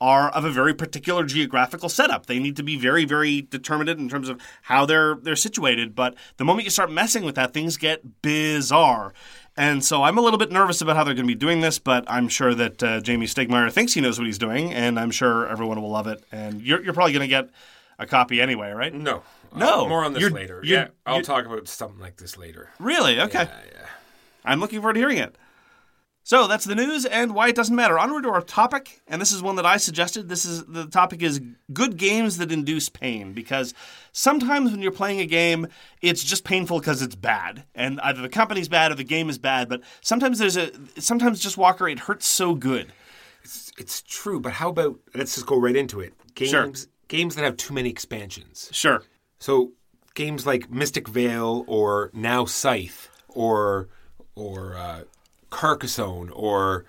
are of a very particular geographical setup. They need to be very, very determined in terms of how they're they're situated. But the moment you start messing with that, things get bizarre. And so I'm a little bit nervous about how they're going to be doing this, but I'm sure that uh, Jamey Stegmaier thinks he knows what he's doing, and I'm sure everyone will love it. And you're, you're probably going to get a copy anyway, right? No, No. Uh, more on this You're- later. you're- yeah, I'll talk about something like this later. Really? Okay. Yeah, yeah. I'm looking forward to hearing it. So that's the news and why it doesn't matter. Onward to our topic, and this is one that I suggested. This is the topic is good games that induce pain because sometimes when you're playing a game, it's just painful because it's bad, and either the company's bad or the game is bad. But sometimes there's a sometimes just Walker, it hurts so good. It's, it's true, but how about let's just go right into it. Games Sure. games that have too many expansions. Sure. So games like Mystic Vale or now Scythe or or uh, Carcassonne or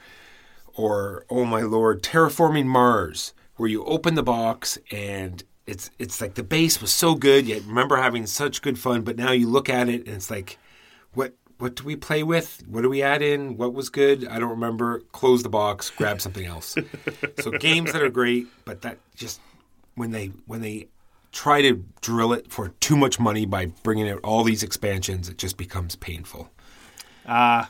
or oh my lord, Terraforming Mars, where you open the box and it's it's like the base was so good, yet remember having such good fun, but now you look at it and it's like what what do we play with? What do we add in? What was good? I don't remember. Close the box, grab something else. so games that are great, but that just when they when they try to drill it for too much money by bringing out all these expansions, it just becomes painful. Uh,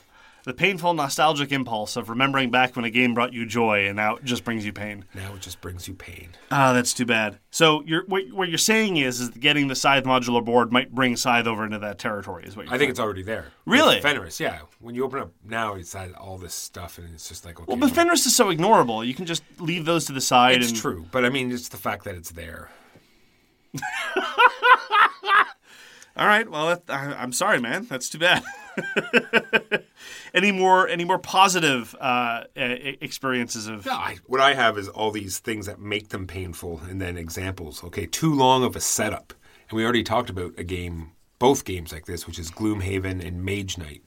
The painful nostalgic impulse of remembering back when a game brought you joy, and now it just brings you pain. Now it just brings you pain. Ah, that's too bad. So you're, what, what you're saying is, is that getting the Scythe modular board might bring Scythe over into that territory. Is what you're I think it's already there. Really? Fenris, yeah. When you open up now, it's had all this stuff, and it's just like okay. Well, but Fenris is so ignorable. You can just leave those to the side. it's and, true, but I mean, it's the fact that it's there. All right. Well, that, I, I'm sorry, man. That's too bad. any more? Any more positive uh, experiences of? I, what I have is all these things that make them painful, and then examples. Okay, too long of a setup, and we already talked about a game, both games like this, which is Gloomhaven and Mage Knight.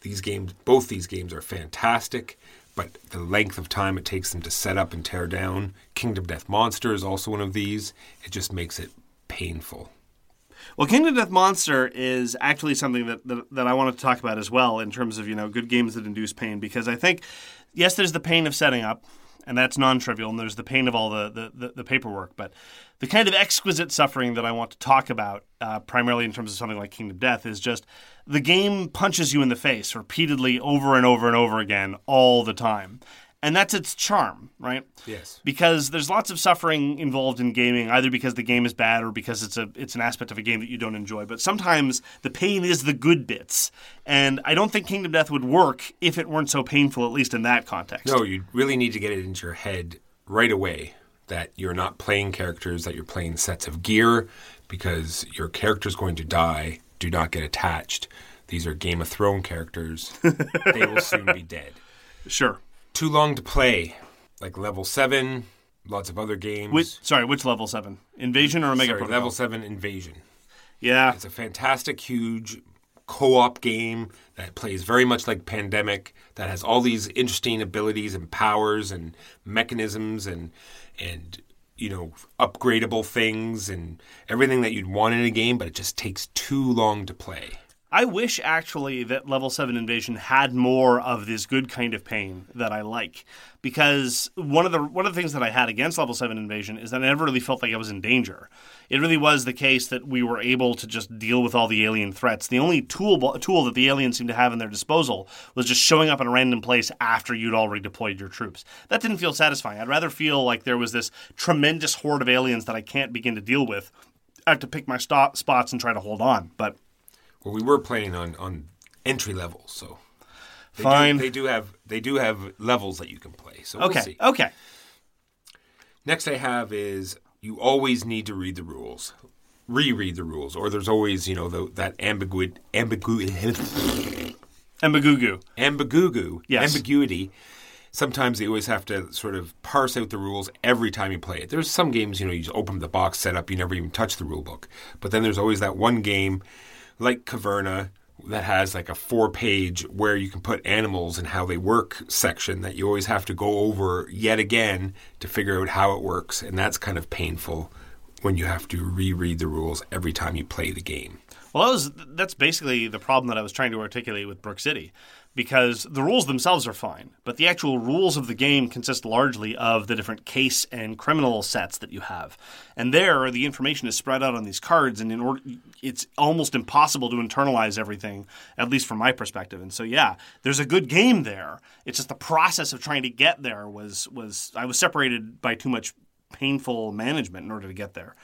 These games, both these games, are fantastic, but the length of time it takes them to set up and tear down. Kingdom Death Monster is also one of these. It just makes it painful. Well, Kingdom Death Monster is actually something that, that that I wanted to talk about as well in terms of you know good games that induce pain because I think yes, there's the pain of setting up. And that's non-trivial, and there's the pain of all the, the, the, the paperwork. But the kind of exquisite suffering that I want to talk about, uh, primarily in terms of something like Kingdom Death, is just the game punches you in the face repeatedly, over and over and over again, all the time, and that's its charm, right? Yes. because there's lots of suffering involved in gaming, either because the game is bad or because it's a it's an aspect of a game that you don't enjoy. But sometimes the pain is the good bits, and I don't think Kingdom Death would work if it weren't so painful, at least in that context. No, you really need to get it into your head right away that you're not playing characters, that you're playing sets of gear, because your character's going to die. Do not get attached. These are Game of Thrones characters. they will soon be dead. Sure. Too long to play, like level seven, lots of other games. Which, sorry, which level seven? Invasion or Omega Sorry, Protocol? level seven Invasion. Yeah. It's a fantastic, huge co-op game that plays very much like Pandemic. That has all these interesting abilities and powers and mechanisms and and you know upgradable things and everything that you'd want in a game, but it just takes too long to play. I wish actually that level 7 invasion had more of this good kind of pain that I like because one of the one of the things that I had against level 7 invasion is that I never really felt like I was in danger. It really was the case that we were able to just deal with all the alien threats. The only tool tool that the aliens seemed to have in their disposal was just showing up in a random place after you'd already deployed your troops. That didn't feel satisfying. I'd rather feel like there was this tremendous horde of aliens that I can't begin to deal with. I have to pick my stop, spots and try to hold on, but Well, we were playing on on entry level, so they Fine. Do, they do have they do have levels that you can play. So we'll okay, see. okay. Next, I have is you always need to read the rules, reread the rules, or there's always you know the, that ambiguity ambiguity ambigugu Yes. ambiguity. Sometimes they always have to sort of parse out the rules every time you play it. There's some games, you know, you just open the box set up, you never even touch the rule book. But then there's always that one game, like Caverna, that has like a four page where you can put animals and how they work section that you always have to go over yet again to figure out how it works. And that's kind of painful when you have to reread the rules every time you play the game. Well, that was that's basically the problem that I was trying to articulate with Brook City, because the rules themselves are fine, but the actual rules of the game consist largely of the different case and criminal sets that you have, and there the information is spread out on these cards, and in order, it's almost impossible to internalize everything, at least from my perspective. And so, yeah, there's a good game there. It's just the process of trying to get there was was I was separated by too much painful management in order to get there.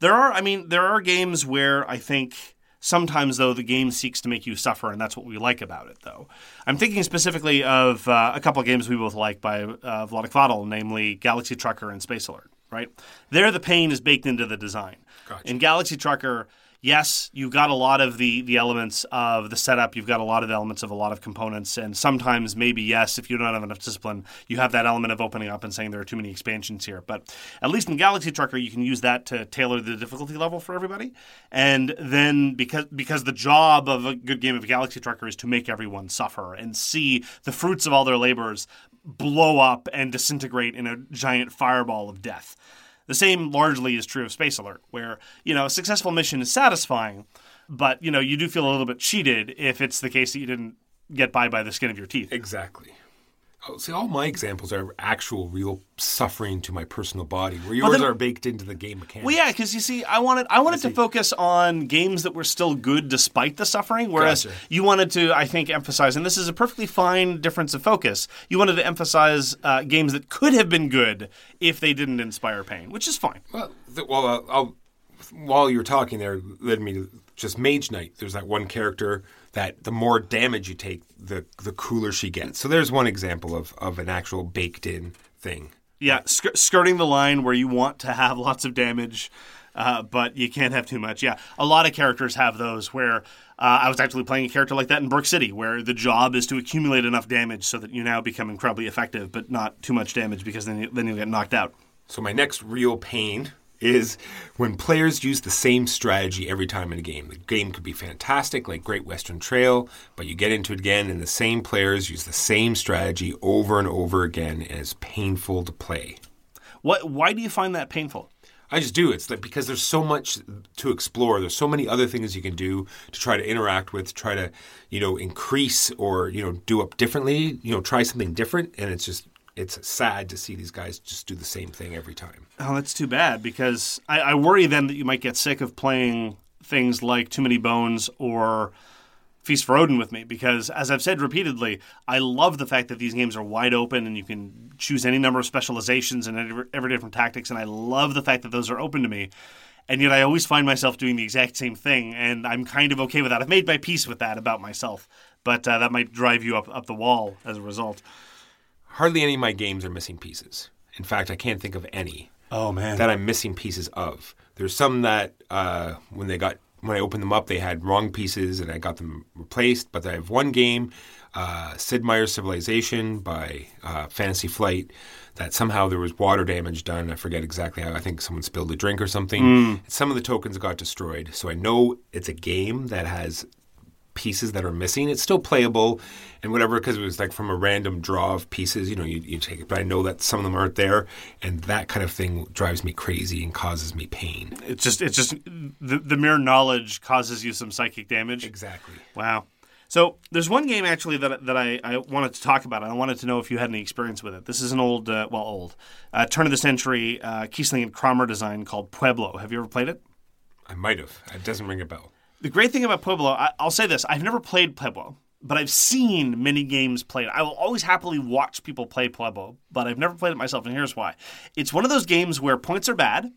There are, I mean, there are games where I think sometimes, though, the game seeks to make you suffer, and that's what we like about it, though. I'm thinking specifically of uh, a couple of games we both like by uh, Vlaada, namely Galaxy Trucker and Space Alert, right? There, the pain is baked into the design. Gotcha. In Galaxy Trucker, yes, you've got a lot of the, the elements of the setup, you've got a lot of elements of a lot of components, and sometimes maybe, yes, if you don't have enough discipline, you have that element of opening up and saying there are too many expansions here. But at least in Galaxy Trucker, you can use that to tailor the difficulty level for everybody. And then because because the job of a good game of Galaxy Trucker is to make everyone suffer and see the fruits of all their labors blow up and disintegrate in a giant fireball of death. The same largely is true of Space Alert, where you know a successful mission is satisfying, But you know, you do feel a little bit cheated if it's the case that you didn't get by by the skin of your teeth. Exactly. Oh, see, all my examples are actual, real suffering to my personal body, where yours then- are baked into the game mechanics. Well, yeah, because you see, I wanted I wanted to focus on games that were still good despite the suffering, whereas Gotcha. you wanted to, I think, emphasize, and this is a perfectly fine difference of focus. You wanted to emphasize uh, games that could have been good if they didn't inspire pain, which is fine. Well, th- well, I'll, I'll, while you were talking there, led me to just Mage Knight. There's that one character that the more damage you take, the the cooler she gets. So there's one example of of an actual baked in thing. Yeah, sk- skirting the line where you want to have lots of damage, uh, but you can't have too much. Yeah, a lot of characters have those where uh, I was actually playing a character like that in Brook City, where the job is to accumulate enough damage so that you now become incredibly effective, but not too much damage because then you, then you'll get knocked out. So my next real pain is when players use the same strategy every time in a game. The game could be fantastic, like Great Western Trail, but you get into it again, and the same players use the same strategy over and over again, and it's painful to play. What? Why do you find that painful? I just do. It's like because there's so much to explore. There's so many other things you can do to try to interact with, to try to, you know, increase or you know do up differently. You know, try something different, and it's just it's sad to see these guys just do the same thing every time. Oh, that's too bad because I, I worry then that you might get sick of playing things like Too Many Bones or Feast for Odin with me because, as I've said repeatedly, I love the fact that these games are wide open and you can choose any number of specializations and every, different tactics, and I love the fact that those are open to me. And yet, I always find myself doing the exact same thing, and I'm kind of okay with that. I've made my peace with that about myself, but uh, that might drive you up up the wall as a result. Hardly any of my games are missing pieces. In fact, I can't think of any Oh man, that I'm missing pieces of. There's some that uh, when they got when I opened them up, they had wrong pieces, and I got them replaced. But I have one game, uh, Sid Meier's Civilization by uh, Fantasy Flight, that somehow there was water damage done. I forget exactly how. I think someone spilled a drink or something. Some of the tokens got destroyed, so I know it's a game that has pieces that are missing. It's still playable and whatever because it was like from a random draw of pieces. You know, you, you take it, but I know that some of them aren't there, and that kind of thing drives me crazy and causes me pain. it's just it's just the, the mere knowledge causes you some psychic damage. Exactly. Wow. So there's one game actually that that I, I wanted to talk about. and I wanted to know if you had any experience with it. This is an old, uh, well, old, uh, turn of the century uh, Kiesling and Kramer design called Pueblo. Have you ever played it? I might have. It doesn't ring a bell. The great thing about Pueblo, I, I'll say this: I've never played Pueblo, but I've seen many games played. I will always happily watch people play Pueblo, but I've never played it myself, and here's why: it's one of those games where points are bad,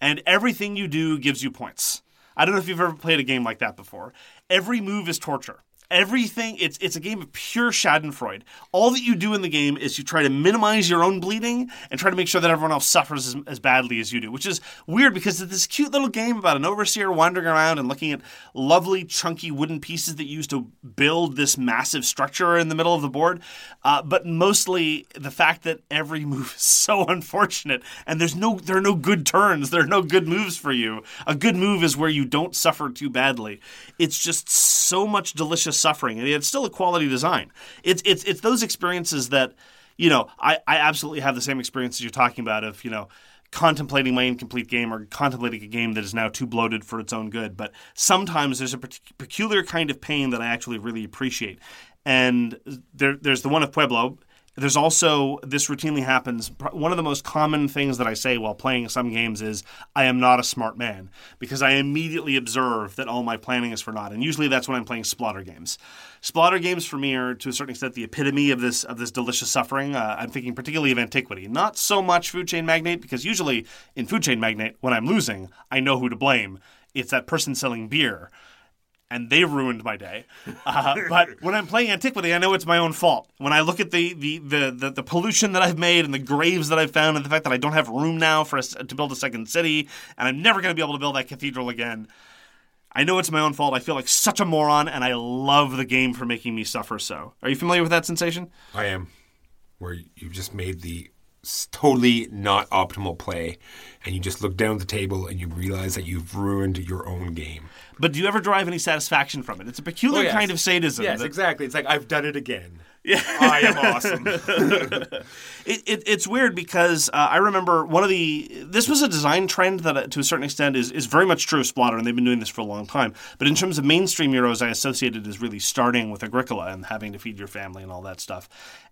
and everything you do gives you points. I don't know if you've ever played a game like that before. Every move is torture. Everything it's it's a game of pure Schadenfreude. All that you do in the game is you try to minimize your own bleeding and try to make sure that everyone else suffers as, as badly as you do, which is weird because it's this cute little game about an overseer wandering around and looking at lovely chunky wooden pieces that you use to build this massive structure in the middle of the board. Uh, but mostly the fact that every move is so unfortunate and there's no there are no good turns, there are no good moves for you. A good move is where you don't suffer too badly. It's just so much delicious suffering, and it's still a quality design. It's it's it's those experiences that you know I I absolutely have the same experiences you're talking about of you know contemplating my incomplete game or contemplating a game that is now too bloated for its own good. But sometimes there's a peculiar kind of pain that I actually really appreciate. And there, there's the one of Pueblo. There's also this routinely happens. One of the most common things that I say while playing some games is I am not a smart man because I immediately observe that all my planning is for naught. And usually that's when I'm playing Splotter games. Splotter games for me are to a certain extent the epitome of this of this delicious suffering. Uh, I'm thinking particularly of Antiquity, not so much Food Chain Magnate because usually in Food Chain Magnate when I'm losing I know who to blame. It's that person selling beer and they ruined my day. Uh, but when I'm playing Antiquity, I know it's my own fault. When I look at the, the, the, the, the pollution that I've made and the graves that I've found and the fact that I don't have room now for us to build a second city and I'm never going to be able to build that cathedral again, I know it's my own fault. I feel like such a moron and I love the game for making me suffer so. Are you familiar with that sensation? I am. Where you've just made the totally not optimal play, and you just look down at the table and you realize that you've ruined your own game. But do you ever derive any satisfaction from it? It's a peculiar Oh, yes. kind of sadism. Yes, that- exactly. It's like I've done it again. Yeah, I am awesome. It, it, it's weird because uh, I remember one of the. This was a design trend that, uh, to a certain extent, is, is very much true of Splotter, and they've been doing this for a long time. But in terms of mainstream Euros, I associated as really starting with Agricola and having to feed your family and all that stuff.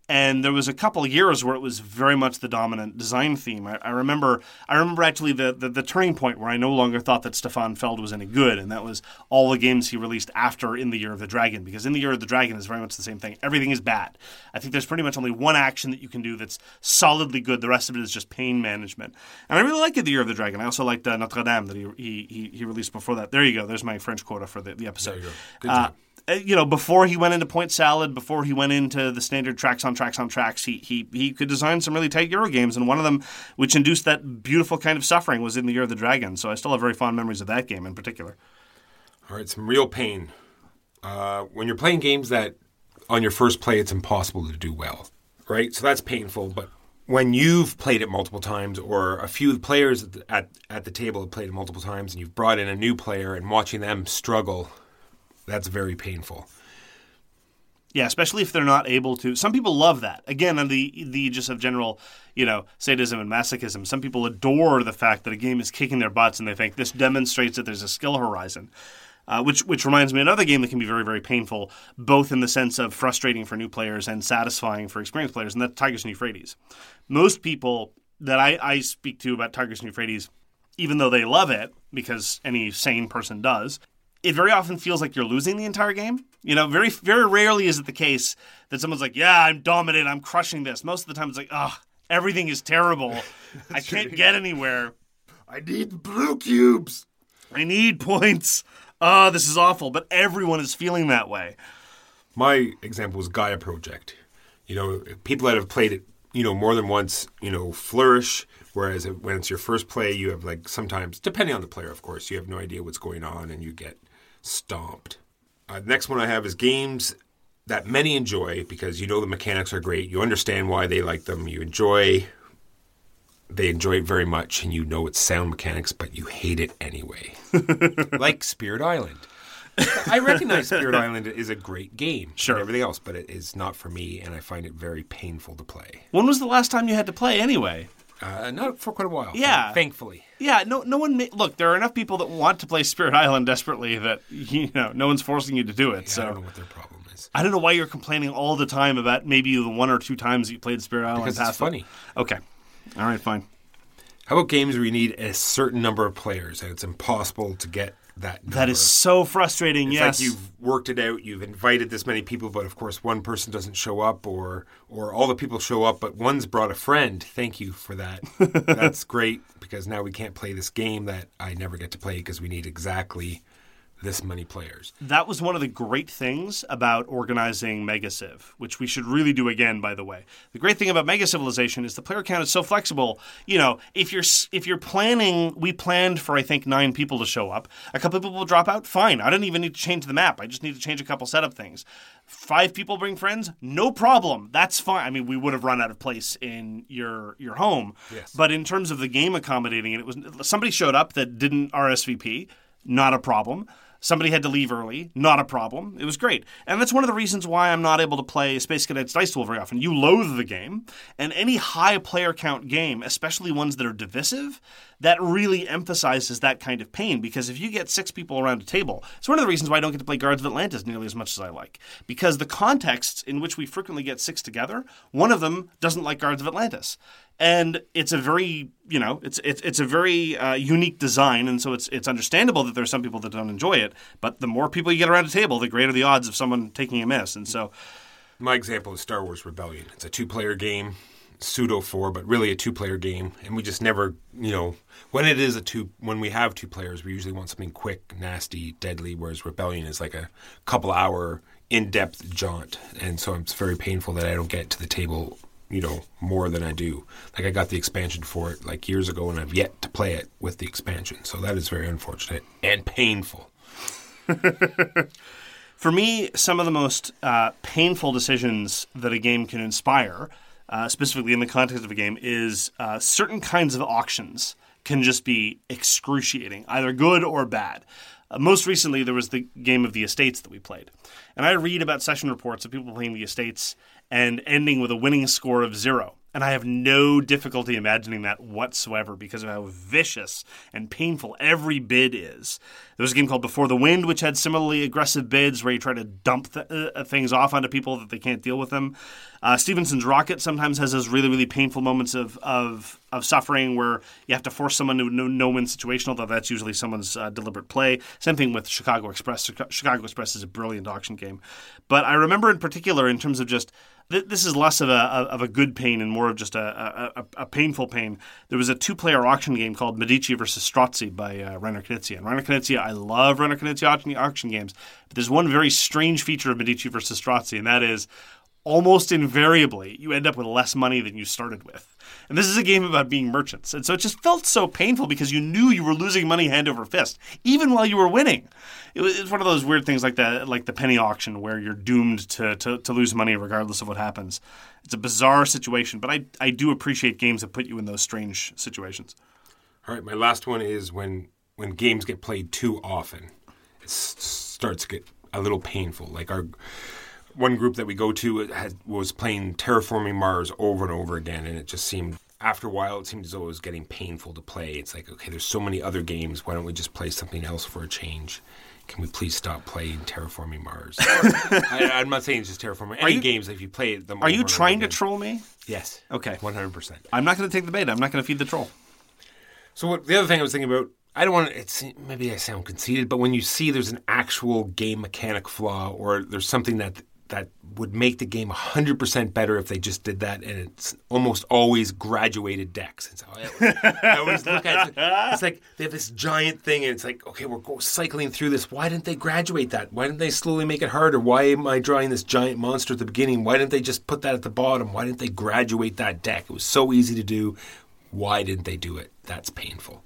And there was a couple of years where it was very much the dominant design theme. I, I remember, I remember actually the, the the turning point where I no longer thought that Stefan Feld was any good, and that was all the games he released after In the Year of the Dragon. Because In the Year of the Dragon is very much the same thing. Everything is bad. I think there's pretty much only one action that you can do that's solidly good. The rest of it is just pain management. And I really like In the Year of the Dragon. I also liked uh, Notre Dame that he, he he he released before that. There you go. There's my French quota for the, the episode. There you go. Good uh, you know, before he went into point salad, before he went into the standard tracks on tracks on tracks, he he he could design some really tight Euro games, and one of them, which induced that beautiful kind of suffering, was in the Year of the Dragon. So I still have very fond memories of that game in particular. All right, some real pain. Uh, when you're playing games that on your first play it's impossible to do well, right? So that's painful. But when you've played it multiple times, or a few players at the, at, at the table have played it multiple times, and you've brought in a new player and watching them struggle, that's very painful. Yeah, especially if they're not able to. Some people love that. Again, on the the just of general, you know, sadism and masochism. Some people adore the fact that a game is kicking their butts, and they think this demonstrates that there's a skill horizon. Uh, which which reminds me another game that can be very very painful, both in the sense of frustrating for new players and satisfying for experienced players, and that's Tigris and Euphrates. Most people that I, I speak to about Tigris and Euphrates, even though they love it because any sane person does, it very often feels like you're losing the entire game. You know, very very rarely is it the case that someone's like, "Yeah, I'm dominant, I'm crushing this." Most of the time, it's like, "Oh, everything is terrible. I can't get anywhere. I need blue cubes. I need points. Oh, this is awful." But everyone is feeling that way. My example was Gaia Project. You know, people that have played it, you know, more than once, you know, flourish. Whereas when it's your first play, you have like sometimes, depending on the player, of course, you have no idea what's going on and you get stomped. Uh, next one I have is games that many enjoy because you know the mechanics are great. You understand why they like them. You enjoy, they enjoy it very much, and you know it's sound mechanics, but you hate it anyway. like Spirit Island. I recognize Spirit Island is a great game, Sure. and everything else, but it is not for me, and I find it very painful to play. When was the last time you had to play anyway? Uh, not for quite a while. Yeah. thankfully. Yeah, no, no one. Ma- look, there are enough people that want to play Spirit Island desperately that you know no one's forcing you to do it. I so I don't know what their problem is. I don't know why you're complaining all the time about maybe the one or two times you played Spirit Island. Because it's it. funny. Okay, all right, fine. How about games where you need a certain number of players and it's impossible to get that number? That is so frustrating. It's yes, like you've worked it out, you've invited this many people, but of course one person doesn't show up, or or all the people show up, but one's brought a friend. Thank you for that. That's great because now we can't play this game that I never get to play because we need exactly this many players. that was one of the great things about organizing Mega Civ, which we should really do again. By the way, the great thing about Mega Civilization is the player count is so flexible. You know, if you're if you're planning, we planned for I think nine people to show up. A couple of people will drop out. Fine, I don't even need to change the map. I just need to change a couple setup things. Five people bring friends, no problem. That's fine. I mean, we would have run out of place in your your home. Yes. But in terms of the game accommodating it, it was somebody showed up that didn't RSVP, not a problem. Somebody had to leave early, not a problem. It was great. And that's one of the reasons why I'm not able to play Space Cadets Dice Duel very often. You loathe the game, and any high player count game, especially ones that are divisive, that really emphasizes that kind of pain because if you get six people around a table, it's one of the reasons why I don't get to play Guards of Atlantis nearly as much as I like. Because the contexts in which we frequently get six together, one of them doesn't like Guards of Atlantis. And it's a very, you know, it's it's, it's a very uh, unique design, and so it's it's understandable that there's some people that don't enjoy it. But the more people you get around a table, the greater the odds of someone taking a miss. And so, My example is Star Wars Rebellion. It's a two-player game, pseudo four, but really a two-player game, and we just never, you know, when it is a two, when we have two players, we usually want something quick, nasty, deadly. Whereas Rebellion is like a couple-hour, in-depth jaunt, and so it's very painful that I don't get to the table, you know, more than I do. Like I got the expansion for it like years ago, and I've yet to play it with the expansion. So that is very unfortunate and painful. for me, some of the most uh, painful decisions that a game can inspire uh, specifically in the context of a game, is uh, certain kinds of auctions can just be excruciating, either good or bad. Uh, most recently, there was the game of the estates that we played. And I read about session reports of people playing the estates and ending with a winning score of zero. And I have no difficulty imagining that whatsoever because of how vicious and painful every bid is. There was a game called Before the Wind, which had similarly aggressive bids where you try to dump th- uh, things off onto people that they can't deal with them. Uh, Stephenson's Rocket sometimes has those really, really painful moments of, of, of suffering where you have to force someone to no, no win situation, although that's usually someone's uh, deliberate play. Same thing with Chicago Express. Chicago Express is a brilliant auction game. But I remember in particular, in terms of just this is less of a of a good pain and more of just a, a, a painful pain. There was a two player auction game called Medici versus Strozzi by uh, Reiner Knizia. And Reiner Knizia, I love Reiner Knizia auction, auction games, but there's one very strange feature of Medici versus Strozzi, and that is almost invariably you end up with less money than you started with. And this is a game about being merchants. And so it just felt so painful because you knew you were losing money hand over fist, even while you were winning. It was, one of those weird things like the like the penny auction where you're doomed to, to, to lose money regardless of what happens. It's a bizarre situation, but I, I do appreciate games that put you in those strange situations. All right, my last one is when when games get played too often, it s- starts to get a little painful. Like our one group that we go to had, was playing Terraforming Mars over and over again, and it just seemed after a while it seemed as though it was getting painful to play. It's like okay, there's so many other games. Why don't we just play something else for a change? Can we please stop playing Terraforming Mars? I, I'm not saying it's just Terraforming. Any you- games if you play them. Are you trying to again- troll me? Yes. Okay. One hundred percent. I'm not going to take the bait. I'm not going to feed the troll. So what, the other thing I was thinking about, I don't want to. It's maybe I sound conceited, but when you see there's an actual game mechanic flaw, or there's something that that would make the game 100% better if they just did that, and it's almost always graduated decks. And so I, always look at it, it's like they have this giant thing, and it's like, okay, we're cycling through this. Why didn't they graduate that? Why didn't they slowly make it harder? Why am I drawing this giant monster at the beginning? Why didn't they just put that at the bottom? Why didn't they graduate that deck? It was so easy to do. Why didn't they do it? That's painful.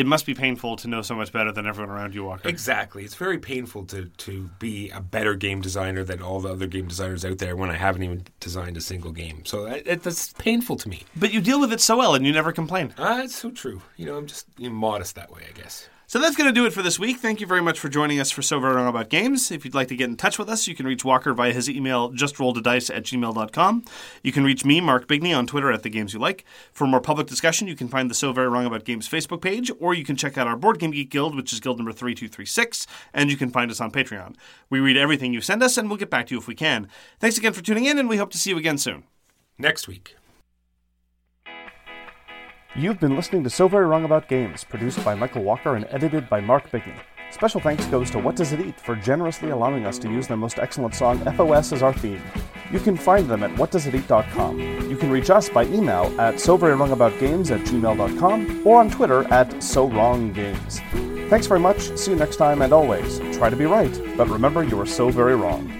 It must be painful to know so much better than everyone around you, Walker. Exactly. It's very painful to, to be a better game designer than all the other game designers out there when I haven't even designed a single game. So that, it, that's painful to me. But you deal with it so well and you never complain. Ah, it's so true. You know, I'm just modest that way, I guess. So that's going to do it for this week. Thank you very much for joining us for So Very Wrong About Games. If you'd like to get in touch with us, you can reach Walker via his email, justrolledadice at gmail.com. You can reach me, Mark Bigney, on Twitter at The Games You Like. For more public discussion, you can find the So Very Wrong About Games Facebook page, or you can check out our Board Game Geek Guild, which is guild number 3236, and you can find us on Patreon. We read everything you send us, and we'll get back to you if we can. Thanks again for tuning in, and we hope to see you again soon. Next week. You've been listening to So Very Wrong About Games, produced by Michael Walker and edited by Mark Bigney. Special thanks goes to What Does It Eat for generously allowing us to use their most excellent song, FOS, as our theme. You can find them at whatdoesiteat.com. You can reach us by email at so very wrong about games at gmail.com or on Twitter at so wrong games. Thanks very much, see you next time, and always, try to be right, but remember you are so very wrong.